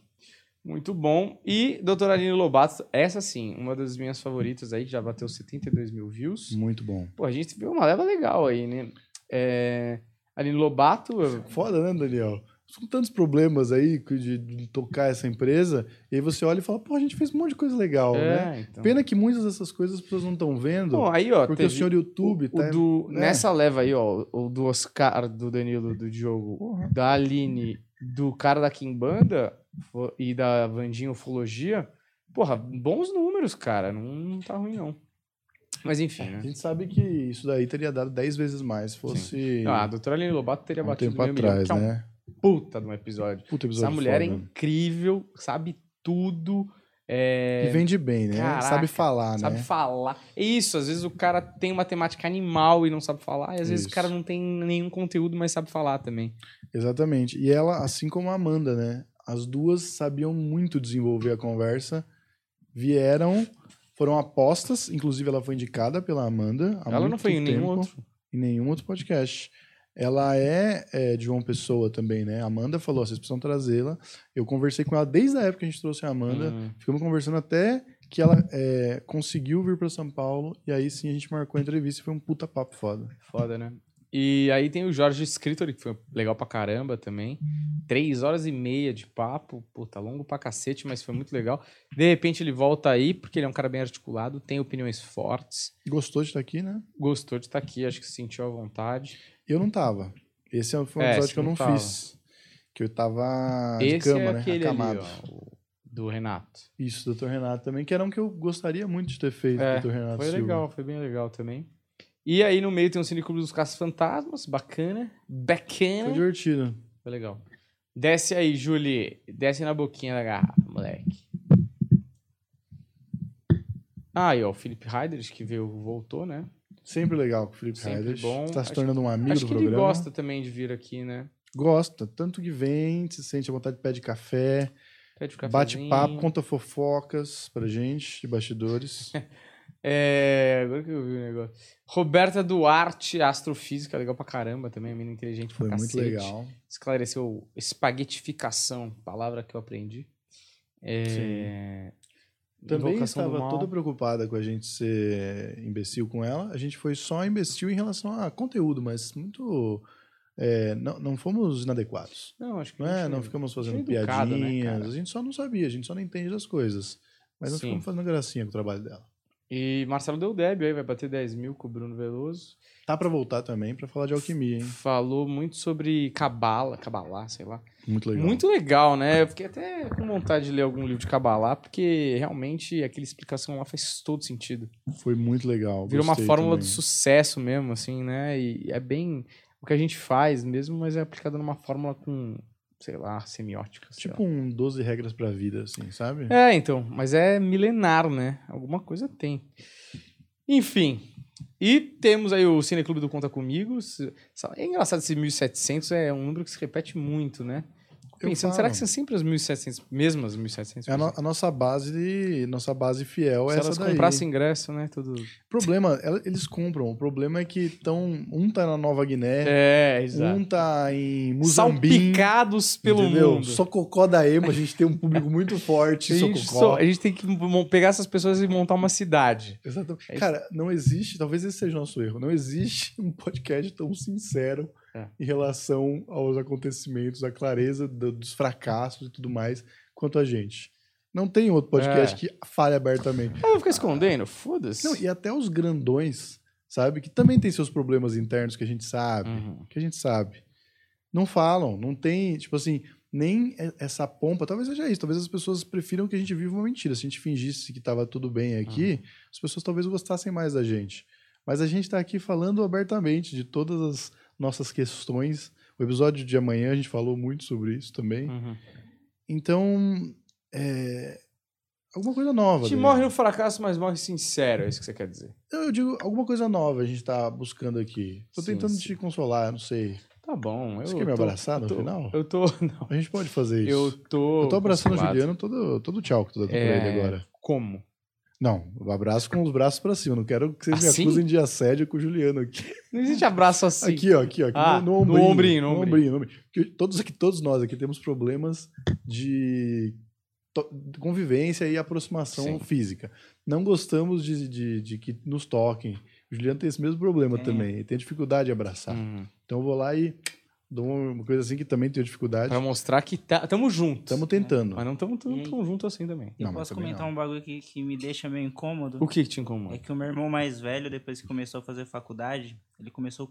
Muito bom. E doutora Aline Lobato, essa sim, uma das minhas favoritas aí, que já bateu 72 mil views. Muito bom. Pô, a gente viu uma leva legal aí, né? É... Aline Lobato, eu- Foda, né, Daniel? São tantos problemas aí de, de tocar essa empresa, e aí você olha e fala, pô, a gente fez um monte de coisa legal, né? É, então. Pena que muitas dessas coisas as pessoas não estão vendo, Bom, aí, ó, porque o senhor YouTube o, tá... o do, né? Nessa leva aí, ó, o do Oscar, do Danilo, do Diogo, da Aline, do cara da Kimbanda e da Vandinha Ufologia, porra, bons números, cara. Não, não tá ruim, não. Mas enfim, A né? gente sabe que isso daí teria dado 10 vezes mais se fosse Ah, a doutora Aline Lobato teria um batido tempo meio milhão, atrás, um né? Puta de um episódio. Puta Essa episódio mulher é foda. incrível, sabe tudo. É... E vende bem, né? Caraca, sabe falar, sabe né? falar. É Isso, às vezes o cara tem uma temática animal e não sabe falar, e às vezes o Isso. cara não tem nenhum conteúdo, mas sabe falar também. Exatamente. E ela, assim como a Amanda, né? As duas sabiam muito desenvolver a conversa. Vieram, foram apostas, inclusive ela foi indicada pela Amanda. Ela não foi em nenhum outro. Em nenhum outro podcast. Ela é, é de João Pessoa também, né? A Amanda falou, vocês precisam trazê-la. Eu conversei com ela desde a época que a gente trouxe a Amanda. Hum. Ficamos conversando até que ela é, conseguiu vir para São Paulo. E aí sim a gente marcou a entrevista e foi um puta papo foda. Foda, né? E aí tem o Jorge Escritor, que foi legal pra caramba também. Três horas e meia de papo. Puta, longo pra cacete, mas foi muito legal. De repente ele volta aí, porque ele é um cara bem articulado, tem opiniões fortes. Gostou de estar aqui, né? Gostou de estar aqui, acho que se sentiu à vontade. Eu não tava. Esse foi um É, episódio que eu não não fiz. Que eu tava de Esse cama, é né? aquele Acamado. ali, ó, do Renato. Isso, Dr. Renato também, que era um que eu gostaria muito de ter feito, É, Dr. Renato Foi Silva. legal, foi bem legal também. E aí no meio tem o Cineclube dos Caças Fantasmas, bacana. Foi Bacana. divertido. Foi legal. Desce aí, Julie. Desce na boquinha da garrafa, moleque. Ah, e ó, o Felipe Heidrich, que veio, voltou, né? Sempre legal com o Felipe Sempre Heidrich. bom. Tá se Acho- tornando um amigo Acho do que programa. ele gosta também de vir aqui, né? Gosta. Tanto que vem, se sente à vontade de pé de café, Pede um bate papo, conta fofocas pra gente, de bastidores. É, agora que eu vi o negócio. Roberta Duarte, astrofísica, legal pra caramba também, menina inteligente Foi pra muito cacete. legal. Esclareceu espaguetificação, palavra que eu aprendi. É... Também estava toda preocupada com a gente ser imbecil com ela. A gente foi só imbecil em relação a conteúdo, mas muito. é, não, não fomos inadequados. Não, acho que Não, é? não ficamos fazendo educado, né, piadinhas. cara? a gente só não sabia, a gente só não entende das coisas. Mas não Sim. ficamos fazendo gracinha com o trabalho dela. E Marcelo Del Débio aí vai bater 10 mil com o Bruno Veloso. Tá pra voltar também pra falar de alquimia, hein? Falou muito sobre cabala, cabalá, sei lá. Muito legal. Muito legal, né? Eu fiquei até com vontade de ler algum livro de cabalá, porque realmente aquela explicação lá faz todo sentido. Foi muito legal. Virou uma fórmula do também. sucesso mesmo, assim, né? E é bem o que a gente faz mesmo, mas é aplicado numa fórmula com, sei lá, semiótica. sei Tipo um 12 regras pra vida, assim, sabe? lá. É, então, mas é milenar, né? Alguma coisa tem. Enfim. E temos aí o Cineclube do Conta Comigo. É engraçado esse 1700, é um número que se repete muito, né? Pensando, será que são sempre as 1700, mesmas 1700? É a, no- a nossa base, nossa base fiel Se é essa elas daí. comprassem ingresso, né? Tudo... O problema, eles compram. O problema é que tão, um tá na Nova Guiné, É, exato. um tá em Moçambique. Salpicados pelo entendeu? mundo. Sococó da Emo, a gente tem um público muito forte. a, gente só- a gente tem que pegar essas pessoas e montar uma cidade. Exatamente. É. Cara, não existe, talvez esse seja o nosso erro, não existe um podcast tão sincero É. em relação aos acontecimentos, à clareza do- dos fracassos e tudo mais, quanto a gente. Não tem outro podcast É. que fale abertamente. Eu vou ficar escondendo? Foda-se. Não, e até os grandões, sabe? Que também tem seus problemas internos que a gente sabe. Uhum. Que a gente sabe. Não falam, não tem, tipo assim, nem essa pompa. Talvez seja isso. Talvez as pessoas prefiram que a gente viva uma mentira. Se a gente fingisse que tava tudo bem aqui, as pessoas talvez gostassem mais da gente. Mas a gente tá aqui falando abertamente de todas as nossas questões. O episódio de amanhã a gente falou muito sobre isso também. Uhum. Então, é. Alguma coisa nova. A gente daí. morre no fracasso, mas morre sincero, é isso que você quer dizer. Não, eu digo, alguma coisa nova a gente tá buscando aqui. Tô Sim, tentando sim. te consolar, não sei. Tá bom. Eu Você quer me tô- abraçar eu no tô- final? Eu tô. Não. A gente pode fazer isso. Eu tô. Eu tô abraçando o. Juliano todo, todo tchau que tu dá pra É, ele agora. Como? Não, abraço com os braços pra cima. Não quero que vocês Assim? me acusem de assédio com o Juliano aqui. Não existe abraço assim. Aqui, ó, aqui, ó. Aqui Ah, no, no ombrinho. ombrinho, no no ombrinho. no ombrinho. Todos, aqui, todos nós aqui temos problemas de convivência e aproximação Sim. física. Não gostamos de, de, de que nos toquem. O Juliano tem esse mesmo problema Tem. também. Ele tem dificuldade de abraçar. Uhum. Então eu vou lá e Uma coisa assim que também tenho dificuldade. Pra mostrar que tá, tamo junto. Estamos tentando. Mas não tamo tão, tão junto assim também. Eu Não, posso também comentar não. um bagulho que, que me deixa meio incômodo? O que que te incomoda? É que o meu irmão mais velho, depois que começou a fazer faculdade, ele começou,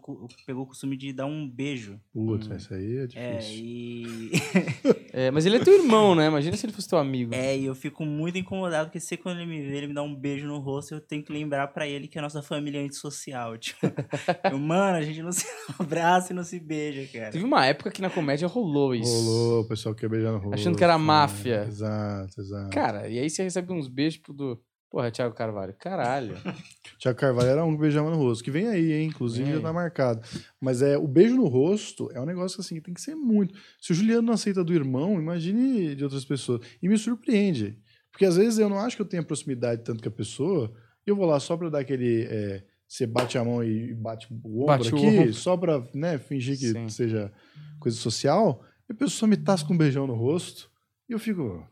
pegou o costume de dar um beijo. Putz, isso aí é É, difícil. e. É, mas ele é teu irmão, né? Imagina se ele fosse teu amigo. é, e eu fico muito incomodado, porque sempre quando ele me vê, ele me dá um beijo no rosto, eu tenho que lembrar pra ele que a nossa família é antissocial. Tipo, eu, mano, a gente não se abraça e não se beija, cara. Teve uma época que na comédia rolou isso. Rolou, o pessoal quer beijar no rosto. Achando que era né? máfia. Exato, exato. Cara, e aí você recebe uns beijos tipo, do. Porra, Thiago Carvalho. Caralho. Tiago Carvalho era um que beijava no rosto, que vem aí, hein? Inclusive já tá marcado. Mas é o beijo no rosto é um negócio assim que tem que ser muito. Se o Juliano não aceita do irmão, imagine de outras pessoas. E me surpreende. Porque às vezes eu não acho que eu tenha proximidade tanto com a pessoa, e eu vou lá só pra dar aquele. é, você bate a mão e bate o ombro Bate o aqui, ombro. só pra né, fingir que Sim. seja coisa social, e a pessoa me tasca um beijão no rosto, e eu fico.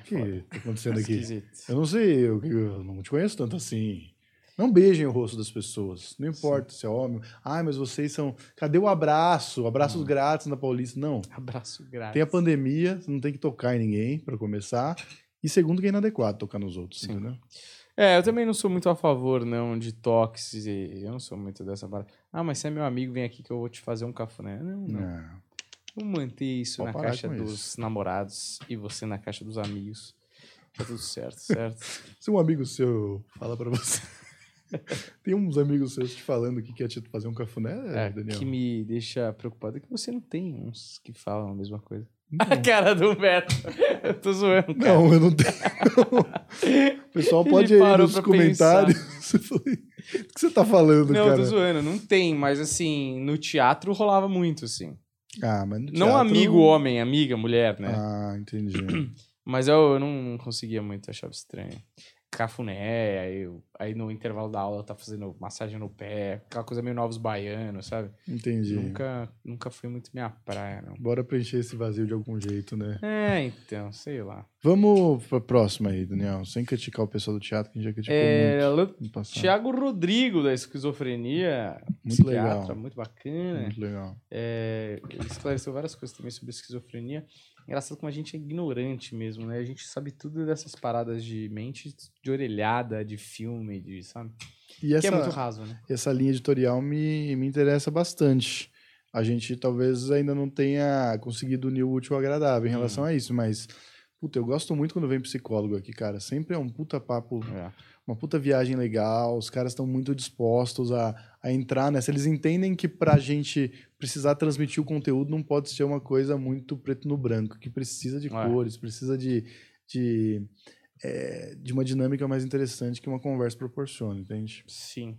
O que tá acontecendo aqui? Esquisito. Eu não sei, eu, eu não te conheço tanto assim. Não beijem o rosto das pessoas. Não importa se é homem. Ai, mas vocês são. Cadê o abraço? Abraços grátis na Paulista. Não. Abraço grátis. Tem a pandemia, você não tem que tocar em ninguém, pra começar. E segundo, que é inadequado tocar nos outros, Sim. entendeu? É, eu também não sou muito a favor, não, de toques. e- Eu não sou muito dessa parada. Ah, mas se é meu amigo, vem aqui que eu vou te fazer um cafuné. Não, não. Não. Vamos manter isso Pode na caixa dos isso. namorados e você na caixa dos amigos. Tá tudo certo, certo? Se um amigo seu fala pra você. Tem uns amigos seus te falando que quer te fazer um cafuné, É, Daniel? que me deixa preocupado é que você não tem uns que falam a mesma coisa. Não. A cara do Humberto. Eu tô zoando, cara. Não, eu não tenho. o pessoal Ele pode ir parou nos comentários. O que você tá falando, Não, eu cara? tô zoando, não tem, mas assim, no teatro rolava muito, assim. Ah, mas no Não teatro- amigo homem, amiga mulher, né? Ah, entendi. Mas eu, eu não, não conseguia muito, achava estranho. Cafuné, aí, aí no intervalo da aula tá fazendo massagem no pé, aquela coisa meio novos baianos, sabe? Entendi. Nunca, nunca foi muito minha praia, não. Bora preencher esse vazio de algum jeito, né? É, então, sei lá. Vamos pra próxima aí, Daniel. Sem criticar o pessoal do teatro, que a gente já criticou É, muito. Tiago Rodrigo, da esquizofrenia, Muito legal. muito bacana. Muito legal. É, ele esclareceu várias coisas também sobre esquizofrenia. Engraçado como a gente é ignorante mesmo, né? A gente sabe tudo dessas paradas de mente, de orelhada, de filme, de, sabe? E Que essa, é muito raso, né? essa linha editorial me, me interessa bastante. A gente talvez ainda não tenha conseguido unir o útil ao agradável em Hum. relação a isso, mas. Puta, eu gosto muito quando vem psicólogo aqui, cara. Sempre é um puta papo É. uma puta viagem legal, os caras estão muito dispostos a, a entrar nessa. Eles entendem que pra gente precisar transmitir o conteúdo não pode ser uma coisa muito preto no branco, que precisa de É. cores, precisa de, de, é, de uma dinâmica mais interessante que uma conversa proporciona, entende? Sim.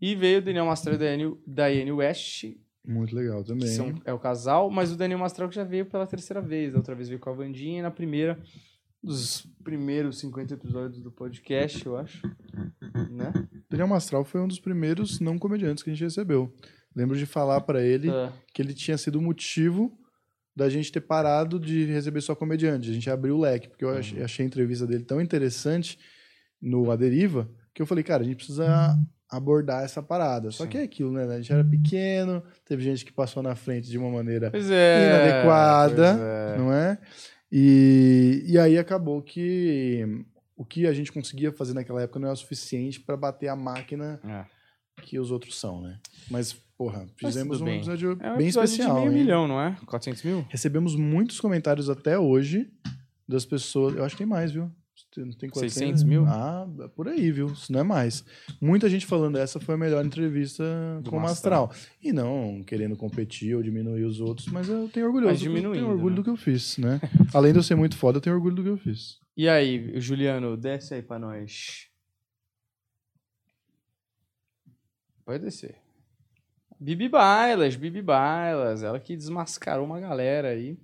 E veio o Daniel Mastral e Daiane West, Muito legal também. são, é o casal, mas o Daniel Mastral que já veio pela terceira vez. Da outra vez veio com a Vandinha e na primeira, dos primeiros 50 episódios do podcast, eu acho. Né? Daniel Mastral foi um dos primeiros não comediantes que a gente recebeu. Lembro de falar pra ele Tá. que ele tinha sido o motivo da gente ter parado de receber só comediante. A gente abriu o leque, porque eu Uhum. achei a entrevista dele tão interessante no A Deriva, que eu falei, cara, a gente precisa abordar essa parada. Só Sim. que é aquilo, né? A gente era pequeno, teve gente que passou na frente de uma maneira, é. Inadequada, é. não é? E, e aí acabou que o que a gente conseguia fazer naquela época não era o suficiente para bater a máquina É. que os outros são, né? Mas, porra, fizemos um bem. episódio É um bem episódio especial. de meio hein? milhão, não é? 400 mil? Recebemos muitos comentários até hoje das pessoas. Eu acho que tem mais, viu? Tem, tem 400, 600 mil? Ah, por aí, viu? Se não é mais. Muita gente falando essa foi a melhor entrevista Do com o Mastral. E não querendo competir ou diminuir os outros, mas eu tenho orgulho. Mas eu diminuindo, tenho orgulho né? do que eu fiz, né? Além de eu ser muito foda, eu tenho orgulho do que eu fiz. E aí, Juliano, desce aí pra nós. Pode descer. Bibi Bailas, Bibi Bailas, ela que desmascarou uma galera aí.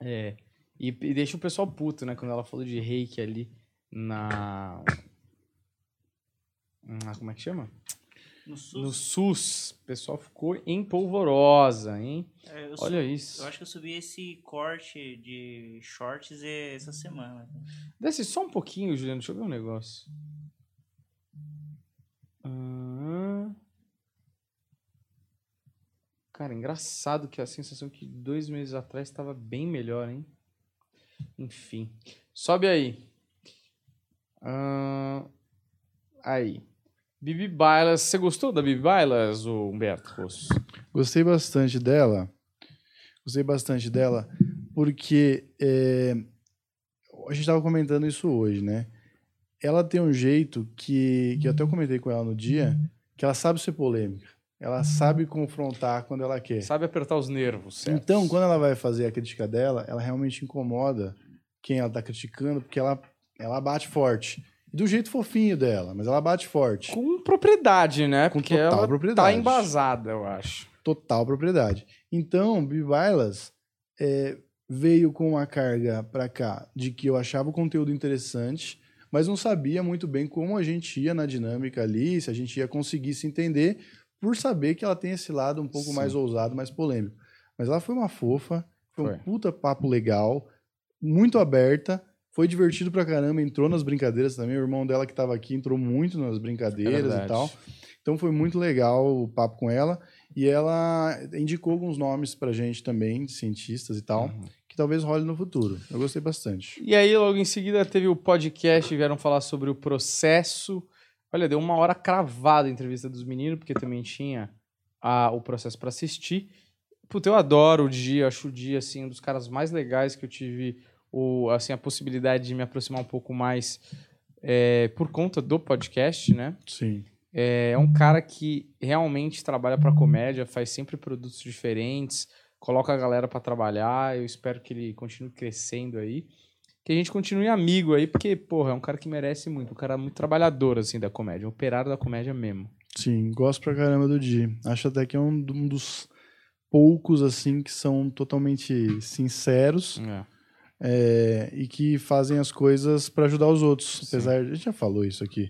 É. E, e deixa o pessoal puto, né? Quando ela falou de reiki ali na. na como é que chama? No SUS, No SUS. O pessoal ficou em polvorosa, hein? é, Olha su- isso. eu acho que eu subi esse corte de shorts essa semana. Desce só um pouquinho, Juliano. Deixa eu ver um negócio. Cara, engraçado que a sensação que dois meses atrás estava bem melhor, hein? Enfim. Sobe aí. Ah, aí. Bibi Bailas. Você gostou da Bibi Bailas, Humberto? Gostei bastante dela. Gostei bastante dela, porque é, a gente estava comentando isso hoje, né? Ela tem um jeito que, que eu até comentei com ela no dia, que ela sabe ser polêmica. Ela sabe confrontar quando ela quer. Sabe apertar os nervos, certo? Então, quando ela vai fazer a crítica dela, ela realmente incomoda quem ela tá criticando, porque ela, ela bate forte. Do jeito fofinho dela, mas ela bate forte. Com propriedade, né? Com Porque total ela tá propriedade. embasada, eu acho. Total propriedade. Então, Bibi Bailas é, veio com uma carga pra cá de que eu achava o conteúdo interessante, mas não sabia muito bem como a gente ia na dinâmica ali, se a gente ia conseguir se entender, por saber que ela tem esse lado um pouco Sim. mais ousado, mais polêmico. Mas ela foi uma fofa, foi, Foi. um puta papo legal, muito aberta, foi divertido pra caramba, entrou nas brincadeiras também. O irmão dela que tava aqui entrou muito nas É brincadeiras e verdade. tal. Então foi muito legal o papo com ela. E ela indicou alguns nomes pra gente também, de cientistas e tal, Uhum. que talvez role no futuro. Eu gostei bastante. E aí, logo em seguida, teve o podcast, vieram falar sobre o processo. Olha, deu uma hora cravada a entrevista dos meninos, porque também tinha a- o processo pra assistir. Puta, eu adoro o Dia, acho o Dia, assim, um dos caras mais legais que eu tive o, assim, a possibilidade de me aproximar um pouco mais é, por conta do podcast, né? Sim. É um cara que realmente trabalha pra comédia, faz sempre produtos diferentes, coloca a galera pra trabalhar. Eu espero que ele continue crescendo aí. Que a gente continue amigo aí, porque, porra, é um cara que merece muito. Um cara muito trabalhador, assim, da comédia. Um operário da comédia mesmo. Sim, gosto pra caramba do Di. Acho até que é um, um dos poucos, assim, que são totalmente sinceros É. é, e que fazem as coisas pra ajudar os outros. Sim. Apesar, a gente já falou isso aqui.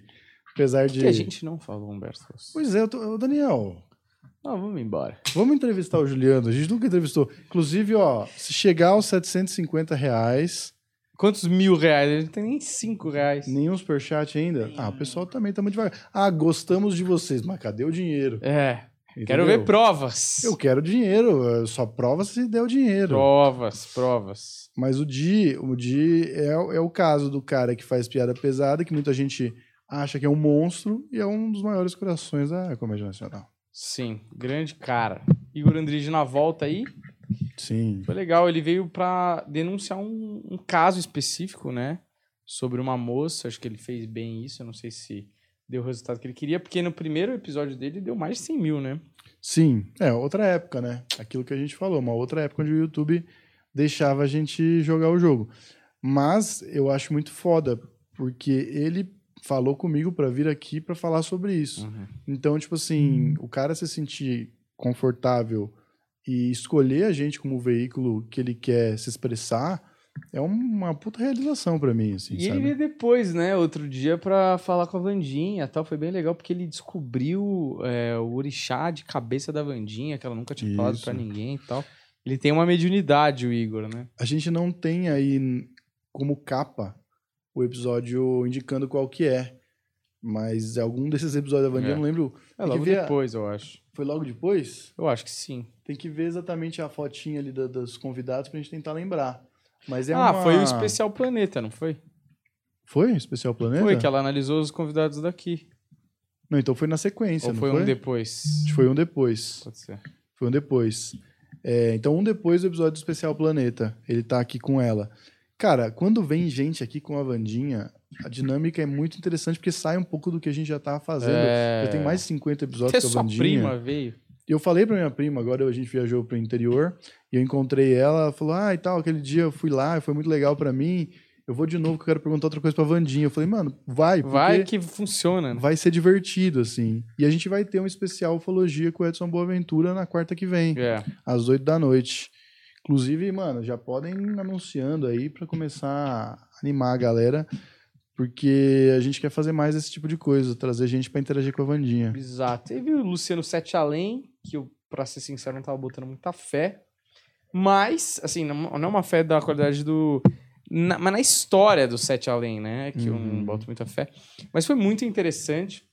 Apesar de. Que a gente não falou, Humberto. Pois é, eu tô- ô, Daniel, Não, vamos embora. vamos entrevistar o Juliano. A gente nunca entrevistou. Inclusive, ó, se chegar aos 750 reais, Quantos mil reais? Ele não tem nem cinco reais. nenhum superchat ainda. Ah, o pessoal também tá muito devagar. Ah, gostamos de vocês, mas cadê o dinheiro? É. Quero Entendeu? ver provas. Eu quero dinheiro, eh, só prova se der o dinheiro. Provas, provas. Mas o Di, o Di é, o- é o caso do cara que faz piada pesada, que muita gente acha que é um monstro e é um dos maiores corações da comédia nacional. Sim, grande cara. Igor Andrige na volta aí. Sim. Foi legal, ele veio pra denunciar um, um caso específico, né? Sobre uma moça, acho que ele fez bem isso, eu não sei se deu o resultado que ele queria, porque no primeiro episódio dele deu mais de 100 mil, né? Sim, é outra época, né? Aquilo que a gente falou, uma outra época onde o YouTube deixava a gente jogar o jogo. Mas eu acho muito foda, porque ele falou comigo pra vir aqui pra falar sobre isso. Então, tipo assim, o cara se sentir confortável e escolher a gente como veículo que ele quer se expressar é uma puta realização pra mim, assim, E ele sabe? veio depois, né, outro dia, pra falar com a Vandinha e tal. Foi bem legal, porque ele descobriu é, o orixá de cabeça da Vandinha, que ela nunca tinha falado Isso. pra ninguém e tal. Ele tem uma mediunidade, o Igor, né? A gente não tem aí como capa o episódio indicando qual que é. Mas algum desses episódios da Vandinha, É. eu não lembro. É logo depois, eu acho. Foi logo depois? Eu acho que sim. Tem que ver exatamente a fotinha ali da- dos convidados pra gente tentar lembrar. Mas é ah, uma... foi o Especial Planeta, não foi? Foi? Especial Planeta? Foi, que ela analisou os convidados daqui. Não, então foi na sequência, Ou foi, foi? um depois? Foi um depois. Pode ser. Foi um depois. É, então, um depois do episódio do Especial Planeta. Ele tá aqui com ela. Cara, quando vem gente aqui com a Vandinha, a dinâmica é muito interessante porque sai um pouco do que a gente já tava fazendo. É... Já tem mais de 50 episódios Até com a sua Vandinha. prima veio. Eu falei pra minha prima, agora a gente viajou pro interior, e eu encontrei ela, ela falou, ah, e tal, aquele dia eu fui lá, foi muito legal pra mim, eu vou de novo que eu quero perguntar outra coisa pra Vandinha. Eu falei, mano, vai, Vai que funciona, né? vai ser divertido, assim. E a gente vai ter um especial ufologia com o Edson Boaventura na quarta que vem, É. às oito da noite. Inclusive, mano, já podem ir anunciando aí pra começar a animar a galera, porque a gente quer fazer mais esse tipo de coisa, trazer gente pra interagir com a Vandinha. Exato. Teve o Luciano Sete Além, que eu, pra ser sincero, não tava botando muita fé. Mas, assim, não, não é uma fé da qualidade do. na- mas na história do Sete Além, né? Que eu não Uhum. boto muita fé. Mas foi muito interessante.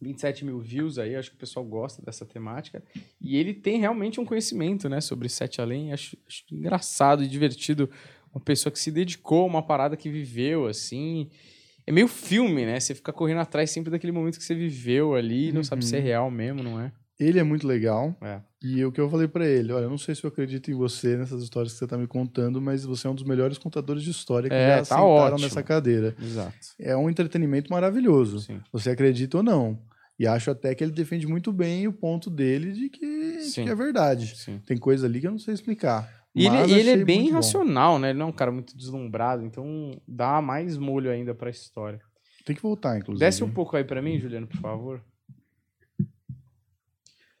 27 mil views aí, acho que o pessoal gosta dessa temática. E ele tem realmente um conhecimento, né, sobre Sete Além. Acho, acho engraçado e divertido uma pessoa que se dedicou a uma parada que viveu, assim. É meio filme, né? Você fica correndo atrás sempre daquele momento que você viveu ali, não sabe se é Uhum. real mesmo, não é? Ele é muito legal. É. E o que eu falei pra ele, olha, eu não sei se eu acredito em você nessas histórias que você tá me contando, mas você é um dos melhores contadores de história que É, já tá sentaram ótimo. nessa cadeira. Exato. É um entretenimento maravilhoso. Sim. Você acredita ou não. E acho até que ele defende muito bem o ponto dele de que, de que é verdade. Sim. Tem coisa ali que eu não sei explicar. E ele, ele é bem muito bom. racional, né? Ele não é um cara muito deslumbrado, então dá mais molho ainda pra história. Tem que voltar, inclusive. Desce um pouco aí pra mim, Juliano, por favor.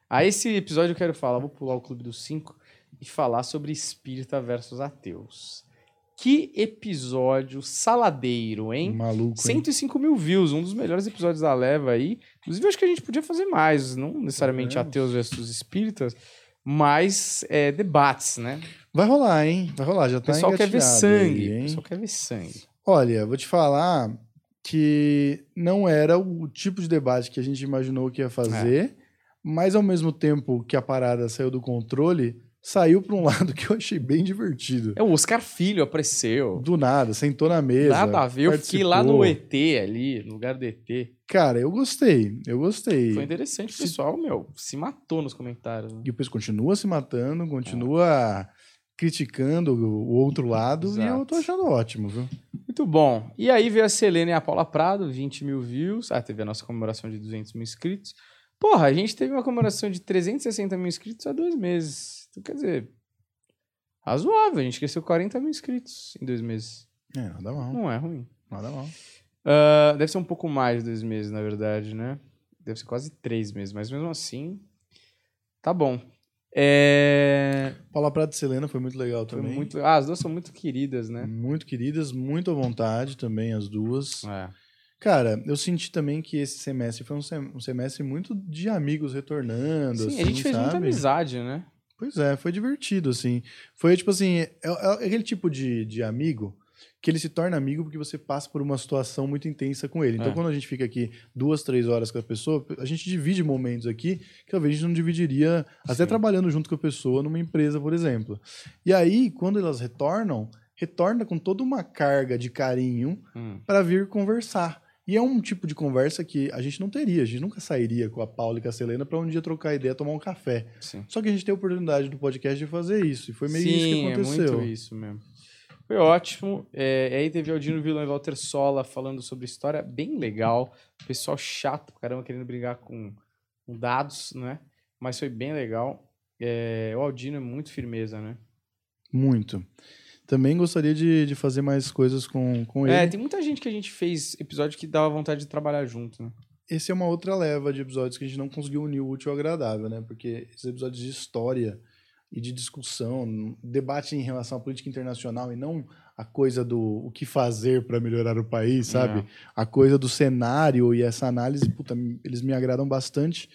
A esse episódio eu quero falar, vou pular o Clube dos Cinco e falar sobre espírita versus ateus. Que episódio saladeiro, hein? Maluco. hein? 105 mil views, um dos melhores episódios da leva aí. Inclusive, acho que a gente podia fazer mais, não necessariamente ateus versus espíritas, mas é, debates, né? Vai rolar, hein? Vai rolar, já O tá pessoal quer ver sangue. aí, o hein? pessoal quer ver sangue. Olha, vou te falar que não era o tipo de debate que a gente imaginou que ia fazer, É. mas ao mesmo tempo que a parada saiu do controle, saiu pra um lado que eu achei bem divertido. É, o Oscar Filho apareceu. Do nada, sentou na mesa. Nada a ver. Eu fiquei lá no. ET ali, no lugar do ET. Cara, eu gostei, eu gostei. Foi interessante. O Se- pessoal, meu, se matou nos comentários. né? E o pessoal continua se matando, continua criticando o outro lado, e eu tô Exato. achando ótimo, viu? Muito bom. E aí veio a Selena e a Paula Prado, 20 mil views. Ah, teve a nossa comemoração de 200 mil inscritos. Porra, a gente teve uma comemoração de 360 mil inscritos há dois meses. Então, quer dizer, razoável. A gente cresceu 40 mil inscritos em dois meses. É, nada mal, Não é ruim. nada mal. Ah, deve ser um pouco mais de dois meses, na verdade, né? Deve ser quase três meses, mas mesmo assim, tá bom. É... Paula Prata e Selena foi muito legal também. muito... Ah, as duas são muito queridas, né? Muito queridas, muito à vontade também, as duas. É. Cara, eu senti também que esse semestre foi um sem- semestre muito de amigos retornando. Sim, assim, a gente fez muita amizade, né? Pois é, foi divertido, assim. Foi tipo assim, é, é aquele tipo de, de amigo que ele se torna amigo porque você passa por uma situação muito intensa com ele. Então, É. quando a gente fica aqui duas, três horas com a pessoa, a gente divide momentos aqui que talvez a gente não dividiria, até Sim. trabalhando junto com a pessoa numa empresa, por exemplo. E aí, quando elas retornam, retorna com toda uma carga de carinho Hum. para vir conversar. E é um tipo de conversa que a gente não teria, a gente nunca sairia com a Paula e com a Selena para um dia trocar ideia, tomar um café. Sim. Só que a gente tem a oportunidade do podcast de fazer isso. E foi meio isso que Sim, aconteceu. é muito isso mesmo. Foi ótimo. É, e aí teve Aldino Vilão e Walter Sola falando sobre história bem legal. Pessoal chato, caramba, querendo brigar com, com dados, né? Mas foi bem legal. É, o Aldino é muito firmeza, né? Muito. Também gostaria de, de fazer mais coisas com, com ele. É, tem muita gente que a gente fez episódio que dava vontade de trabalhar junto, né? Esse é uma outra leva de episódios que a gente não conseguiu unir o útil ao agradável, né? Porque esses episódios de história e de discussão, debate em relação à política internacional e não a coisa do o que fazer para melhorar o país, sabe? É. A coisa do cenário e essa análise, puta, eles me agradam bastante.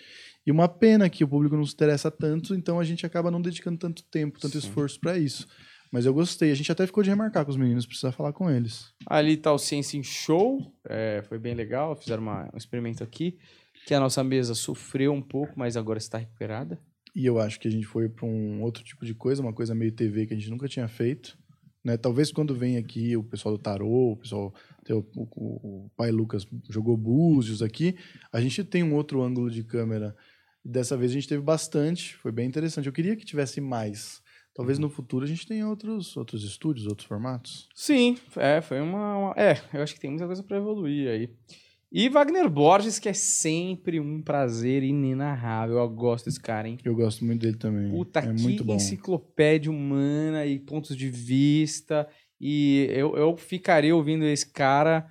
E uma pena que o público não se interessa tanto, então a gente acaba não dedicando tanto tempo, tanto Sim. esforço para isso. Mas eu gostei. A gente até ficou de remarcar com os meninos, precisa falar com eles. Ali tá o Ciência em Show, é, foi bem legal, fizeram uma- um experimento aqui, que a nossa mesa sofreu um pouco, mas agora está recuperada. E eu acho que a gente foi para um outro tipo de coisa, uma coisa meio TV que a gente nunca tinha feito. Né? Talvez quando vem aqui o pessoal do Tarô, o pessoal. O, o- o pai Lucas jogou búzios aqui, a gente tem um outro ângulo de câmera. Dessa vez a gente teve bastante, foi bem interessante. Eu queria que tivesse mais. Talvez no futuro a gente tenha outros, outros estúdios, outros formatos. Sim, é, foi uma, uma- É, eu acho que tem muita coisa pra evoluir aí. E Wagner Borges, que é sempre um prazer inenarrável. Eu gosto desse cara, hein? Eu gosto muito dele também. Puta, é que muito bom. enciclopédia humana e pontos de vista. E eu, eu ficaria ouvindo esse cara.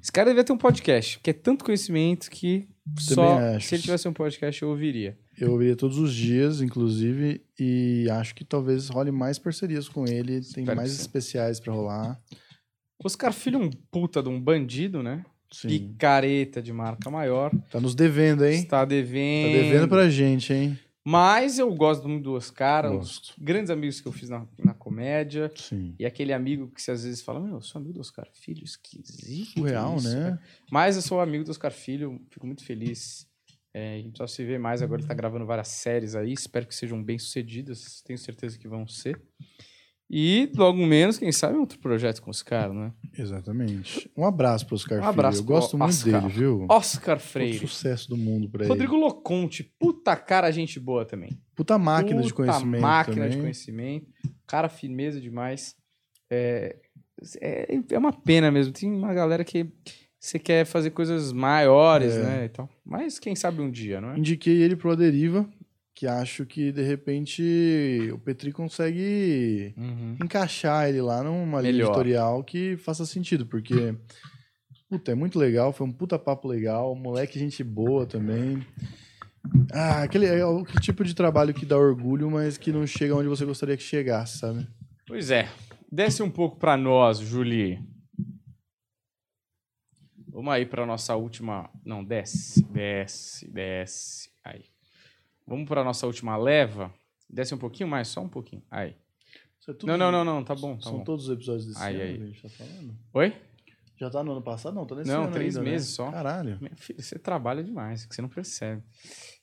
Esse cara devia ter um podcast, porque é tanto conhecimento que só acho. se ele tivesse um podcast eu ouviria. Eu ouviria todos os dias, inclusive, e acho que talvez role mais parcerias com ele. Tem Espero mais especiais pra rolar. Oscar Filho é um puta de um bandido, né? Sim. Picareta de marca maior. Tá nos devendo, hein? Está Tá devendo. devendo pra gente, hein? Mas eu gosto muito do Oscar. um dos Gosto. grandes amigos que eu fiz na, na comédia. Sim. E aquele amigo que você às vezes fala, meu, eu sou amigo do Oscar Filho, esquisito. Surreal, isso, né? cara." Mas eu sou amigo do Oscar Filho, fico muito feliz. É, a gente precisa se ver mais agora, ele tá gravando várias séries aí, espero que sejam bem sucedidas, tenho certeza que vão ser. E logo menos, quem sabe, outro projeto com os caras, né? Exatamente. Um abraço pro Oscar Um abraço Filho. Eu gosto muito Oscar. dele, viu? Oscar Todo Freire. sucesso do mundo pra Rodrigo ele. Loconte, puta cara, gente boa também. Puta máquina de Puta conhecimento máquina também. de conhecimento. Cara firmeza demais. É, é, é uma pena mesmo. Tem uma galera que você quer fazer coisas maiores, É. né? E tal. Mas quem sabe um dia, não é? Indiquei ele pro Aderiva, que acho que, de repente, o Petri consegue Uhum. encaixar ele lá numa linha Melhor. editorial que faça sentido, porque, puta, é muito legal, foi um puta papo legal, moleque gente boa também. Ah, aquele, é o tipo de trabalho que dá orgulho, mas que não chega onde você gostaria que chegasse, sabe? Pois é. Desce um pouco pra nós, Julie. Vamos aí pra nossa última. Não, desce, desce, desce. Aí. Vamos pra nossa última leva. Desce um pouquinho mais, só um pouquinho. Aí. É Não, não, não, não. Tá bom, tá São bom. todos os episódios desse Aí, ano aí. que a gente tá falando? Oi? Já tá no ano passado? Não, tá nesse Não, ano três ainda, né? meses só. Caralho. Meu filho, você trabalha demais, que você não percebe.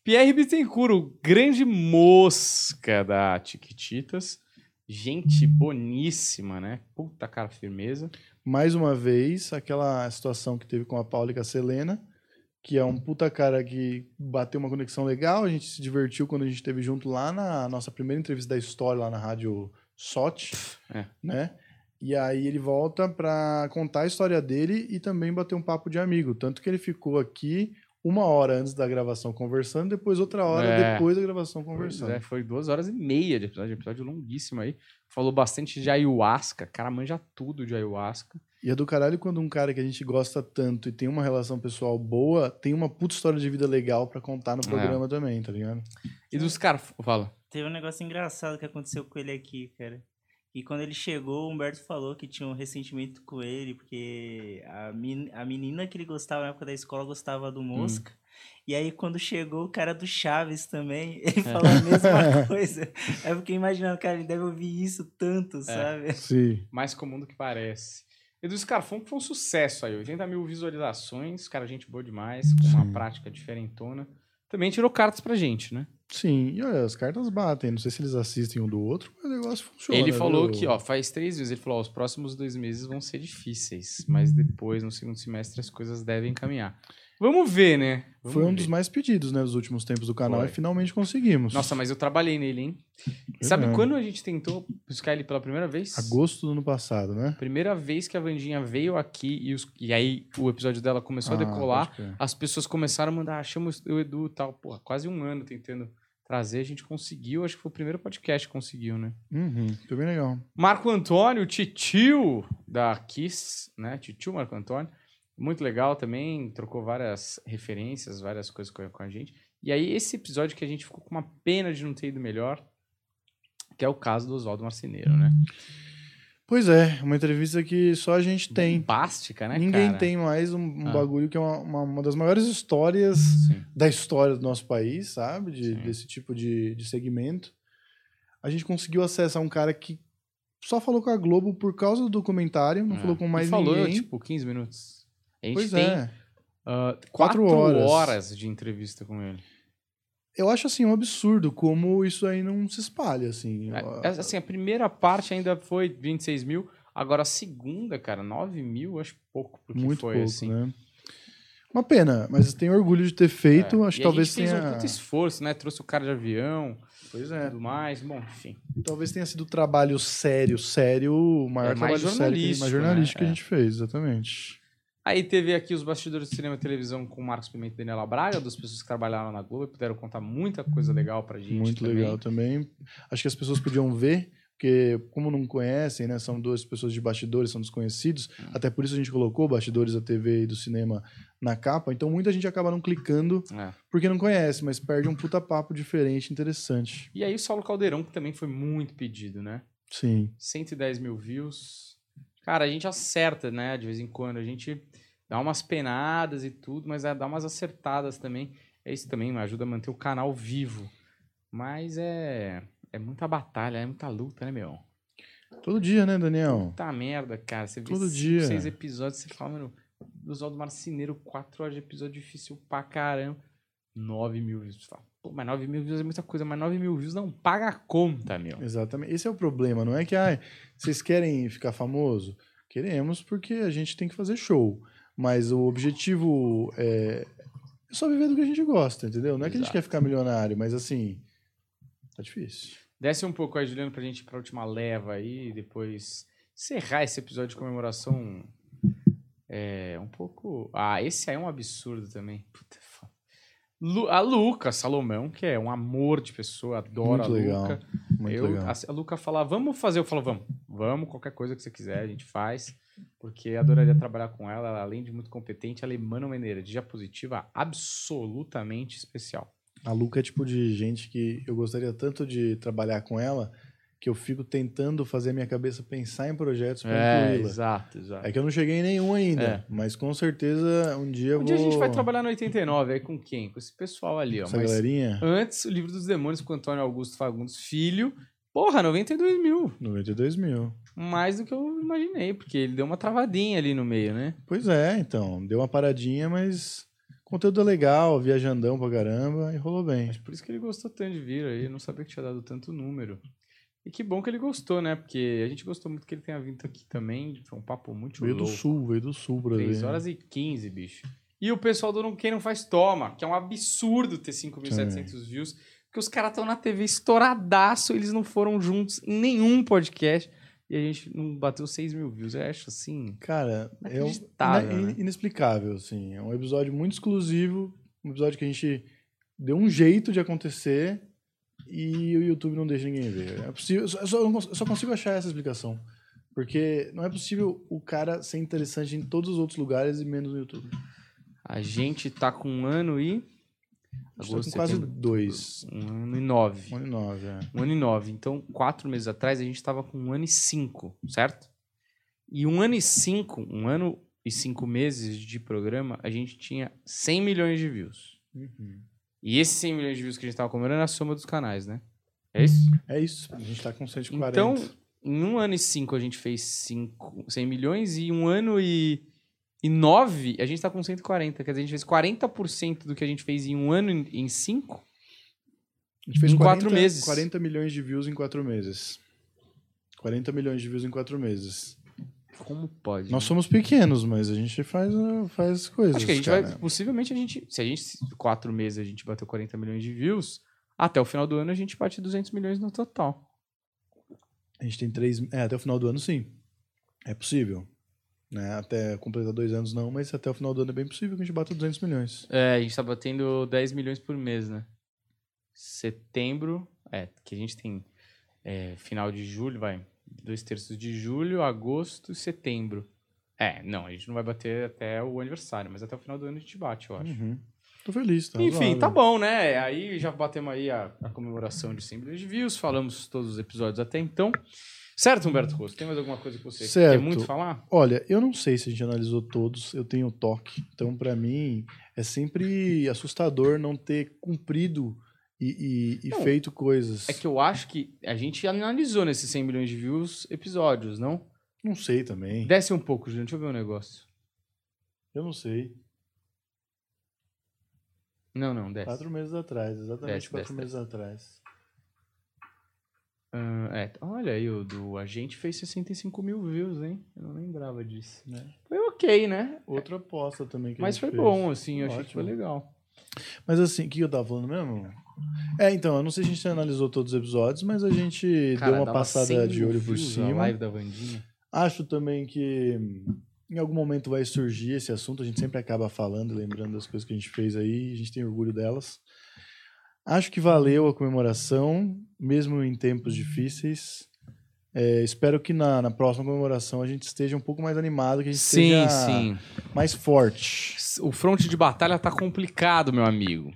Pierre Bittencourt, o grande mosca da Tiquititas. Gente boníssima, né? Puta cara, firmeza. mais uma vez, aquela situação que teve com a Paula e com a Selena, que é um puta cara que bateu uma conexão legal, a gente se divertiu quando a gente esteve junto lá na nossa primeira entrevista da história, lá na rádio SOT, É. né? E aí ele volta pra contar a história dele e também bater um papo de amigo. Tanto que ele ficou aqui uma hora antes da gravação conversando, depois outra hora É. depois da gravação Pois conversando. é, foi duas horas e meia de episódio, episódio longuíssimo aí. Falou bastante de ayahuasca, cara manja tudo de ayahuasca. E é do caralho quando um cara que a gente gosta tanto e tem uma relação pessoal boa, tem uma puta história de vida legal pra contar no É. programa também, tá ligado? E dos caras, fala. Teve um negócio engraçado que aconteceu com ele aqui, cara. E quando ele chegou, o Humberto falou que tinha um ressentimento com ele, porque a, men a menina que ele gostava na época da escola gostava do Mosca. E aí, quando chegou o cara do Chaves também, ele falou a mesma coisa. Aí eu fiquei imaginando, cara, ele deve ouvir isso tanto, sabe? Sim. Mais comum do que parece. E dos caras, foi, um- foi um sucesso aí. 80 mil visualizações, cara, gente boa demais, com uma Sim. prática diferentona. Também tirou cartas pra gente, né? Sim, e olha, as cartas batem. Não sei se eles assistem um do outro, mas o negócio funciona. ele falou viu? que, ó, faz três meses, ele falou, ó, os próximos dois meses vão ser difíceis, mas depois, no segundo semestre, as coisas devem caminhar. Vamos ver, né? Vamos Foi um ver. dos mais pedidos, né, dos últimos tempos do canal Foi. e finalmente conseguimos. Nossa, mas eu trabalhei nele, hein? Sabe Verdade. quando a gente tentou buscar ele pela primeira vez? Agosto do ano passado, né? Primeira vez que a Vandinha veio aqui e, os- e aí o episódio dela começou a Ah, decolar, pode crer. as pessoas começaram a mandar, "Ah, chama o Edu e tal. Porra, quase um ano tentando trazer, a gente conseguiu, acho que foi o primeiro podcast que conseguiu, né? Uhum, foi bem legal. Marco Antônio, titio da Kiss, né? Titio Marco Antônio. Muito legal também, trocou várias referências, várias coisas com a, com a gente. E aí, esse episódio que a gente ficou com uma pena de não ter ido melhor, que é o caso do Oswaldo Marceneiro, né? Pois é, uma entrevista que só a gente tem. Bombástica, né, Ninguém cara? tem mais um, um Ah. bagulho que é uma, uma, uma das maiores histórias Sim. da história do nosso país, sabe? De- desse tipo de, de segmento. A gente conseguiu acesso a um cara que só falou com a Globo por causa do documentário, não É. falou com mais e falou, ninguém. tipo, 15 minutos. A gente pois tem é. ah, Quatro quatro horas. horas. de entrevista com ele. Eu acho assim um absurdo como isso aí não se espalha, assim. É, Assim, a primeira parte ainda foi 26 mil, agora a segunda, cara, 9 mil, acho pouco porque Muito foi, pouco, assim. né? Uma pena, mas tenho orgulho de ter feito. É. Acho que talvez a gente fez tenha. um puta esforço, né? Trouxe o cara de avião Pois é. tudo mais. Bom, enfim. Talvez tenha sido o trabalho sério, sério, o maior É, trabalho sério, mais jornalístico, jornalístico né? que a gente fez, exatamente. Aí teve aqui os bastidores do cinema e televisão com o Marcos Pimenta e Daniela Braga, das pessoas que trabalharam na Globo e puderam contar muita coisa legal pra gente. Muito também. legal também. Acho que as pessoas podiam ver, porque como não conhecem, né, são duas pessoas de bastidores, são desconhecidos, Hum. até por isso a gente colocou bastidores da TV e do cinema na capa, então muita gente acaba não clicando É. porque não conhece, mas perde um puta papo diferente, interessante. E aí o Saulo Caldeirão, que também foi muito pedido, né? Sim. 110 mil views. Cara, a gente acerta, né? De vez em quando. A gente dá umas penadas e tudo, mas é, dá umas acertadas também. É isso também, ajuda a manter o canal vivo. Mas é, é muita batalha, é muita luta, né, meu? Todo dia, né, Daniel? Puta merda, cara. Você vê Todo cinco, dia. seis episódios, você fala, mano, do Oswaldo Marceneiro, quatro horas de episódio difícil pra caramba. 9 mil views. Você fala, Pô, mas 9 mil views é muita coisa, mas 9 mil views não paga a conta, meu. Exatamente. Esse é o problema, não é que ai, vocês querem ficar famoso? Queremos porque a gente tem que fazer show. Mas o objetivo é, é só viver do que a gente gosta, entendeu? Não é que a gente Exato. quer ficar milionário, mas assim, tá difícil. Desce um pouco aí, Juliano, pra gente ir pra última leva aí, e depois encerrar esse episódio de comemoração. É, um pouco. Ah, esse aí é um absurdo também. Puta, é a Luca Salomão, que é um amor de pessoa, Muito a legal. Luca. Muito eu, legal. A, a Luca fala, vamos fazer. Eu falo, vamos, vamos, qualquer coisa que você quiser, a gente faz. Porque adoraria trabalhar com ela. Ela, além de muito competente, ela emana uma energia positiva absolutamente especial. A Luca é tipo de gente que eu gostaria tanto de trabalhar com ela que eu fico tentando fazer a minha cabeça pensar em projetos para É, incluí-la. exato, exato. É que eu não cheguei em nenhum ainda, É. mas com certeza um dia eu Um vou... dia a gente vai trabalhar no 89, aí com quem? Com esse pessoal ali, ó. Essa Mas galerinha, antes, o livro dos demônios com Antônio Augusto Fagundes Filho. Porra, 92 mil. 92 mil. Mais do que eu imaginei, porque ele deu uma travadinha ali no meio, né? Pois é, então, deu uma paradinha, mas conteúdo é legal, viajandão pra caramba, e rolou bem. Acho por isso que ele gostou tanto de vir aí. Eu não sabia que tinha dado tanto número. E que bom que ele gostou, né? Porque a gente gostou muito que ele tenha vindo aqui também. Foi um papo muito Veio do louco. sul, veio do sul pra 3 ver. horas e 15, bicho. E o pessoal do Não Quem Não Faz Toma, que é um absurdo ter 5.700 views, porque os caras estão na TV estouradaço, eles não foram juntos em nenhum podcast, e a gente não bateu 6 mil views. Eu acho assim. Cara, é um- né? inexplicável, assim. É um episódio muito exclusivo, um episódio que a gente deu um jeito de acontecer e o YouTube não deixa ninguém ver. É possível, eu só, eu só consigo achar essa explicação. Porque não é possível o cara ser interessante em todos os outros lugares e menos no YouTube. A gente tá com um ano e. A gente tá com quase dois. Um ano e nove. Um ano e nove, é. Um ano e nove. Então, quatro meses atrás, a gente tava com um ano e cinco, certo? E um ano e cinco, um ano e cinco meses de programa, a gente tinha 100 milhões de views. E esses 100 milhões de views que a gente tava comemorando é a soma dos canais, né? É isso? É isso, a gente tá com 140. Então, em um ano e cinco a gente fez cinco, 100 milhões e um ano e, e nove a gente tá com 140. Quer dizer, a gente fez 40% do que a gente fez em um ano e- em cinco. a gente fez em quatro 40 meses. 40 milhões de views em quatro meses. 40 milhões de views em quatro meses. Como pode? Nós somos pequenos, mas a gente faz, uh, faz coisas. Acho que a gente cara. vai. Possivelmente a gente. Se a gente. Quatro meses a gente bateu 40 milhões de views. Até o final do ano a gente bate 200 milhões no total. A gente tem três. É, até o final do ano, sim. É possível. Né? Até completar dois anos, não, mas até o final do ano é bem possível que a gente bata 200 milhões. É, a gente tá batendo 10 milhões por mês, né? Setembro. É, que a gente tem é, final de julho, vai. Dois terços de julho, agosto e setembro. É, não, a gente não vai bater até o aniversário, mas até o final do ano a gente bate, eu acho. Uhum. Tô feliz, tá? Enfim, razoável. tá bom, né? Aí já batemos aí a, a comemoração de 100 milhões de views, falamos todos os episódios até então. Certo, Humberto Rosso? Tem mais alguma coisa que você quer Certo. muito falar? Olha, eu não sei se a gente analisou todos, eu tenho toque. Então, pra mim, é sempre assustador não ter cumprido e, e- e Não, feito coisas. É que eu acho que a gente analisou nesses 100 milhões de views episódios, não? Não sei também. Desce um pouco, Juliano. Deixa eu ver um negócio. Eu não sei. Não, não, desce. Quatro meses atrás, exatamente Desce, quatro desce, meses atrás. Ah, é, olha aí, o do Agente fez 65 mil views, hein? Eu não lembrava disso. Né? Foi ok, né? Outra aposta também que a Mas gente foi fez. bom, assim. Eu achei que Ótimo. foi legal. Mas assim, o que eu tava falando mesmo? É, então, eu não sei se a gente analisou todos os episódios, mas a gente Cara, deu uma passada 100 de olho por cima. live da Vandinha. Acho também que em algum momento vai surgir esse assunto, a gente sempre acaba falando, lembrando das coisas que a gente fez aí, a gente tem orgulho delas. Acho que valeu a comemoração, mesmo em tempos difíceis. É, espero que na, na próxima comemoração a gente esteja um pouco mais animado, que a gente Sim, esteja sim. mais forte. O fronte de batalha tá complicado, meu amigo.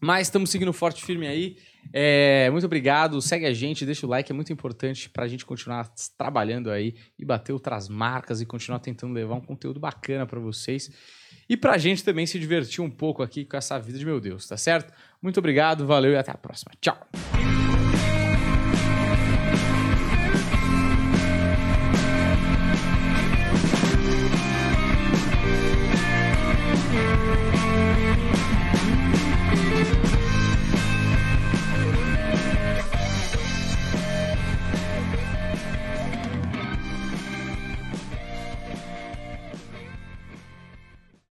Mas estamos seguindo forte e firme aí. É, muito obrigado. Segue a gente, deixa o like, é muito importante pra gente continuar trabalhando aí e bater outras marcas e continuar tentando levar um conteúdo bacana pra vocês. E pra gente também se divertir um pouco aqui com essa vida de meu Deus, tá certo? Muito obrigado, valeu e até a próxima. Tchau.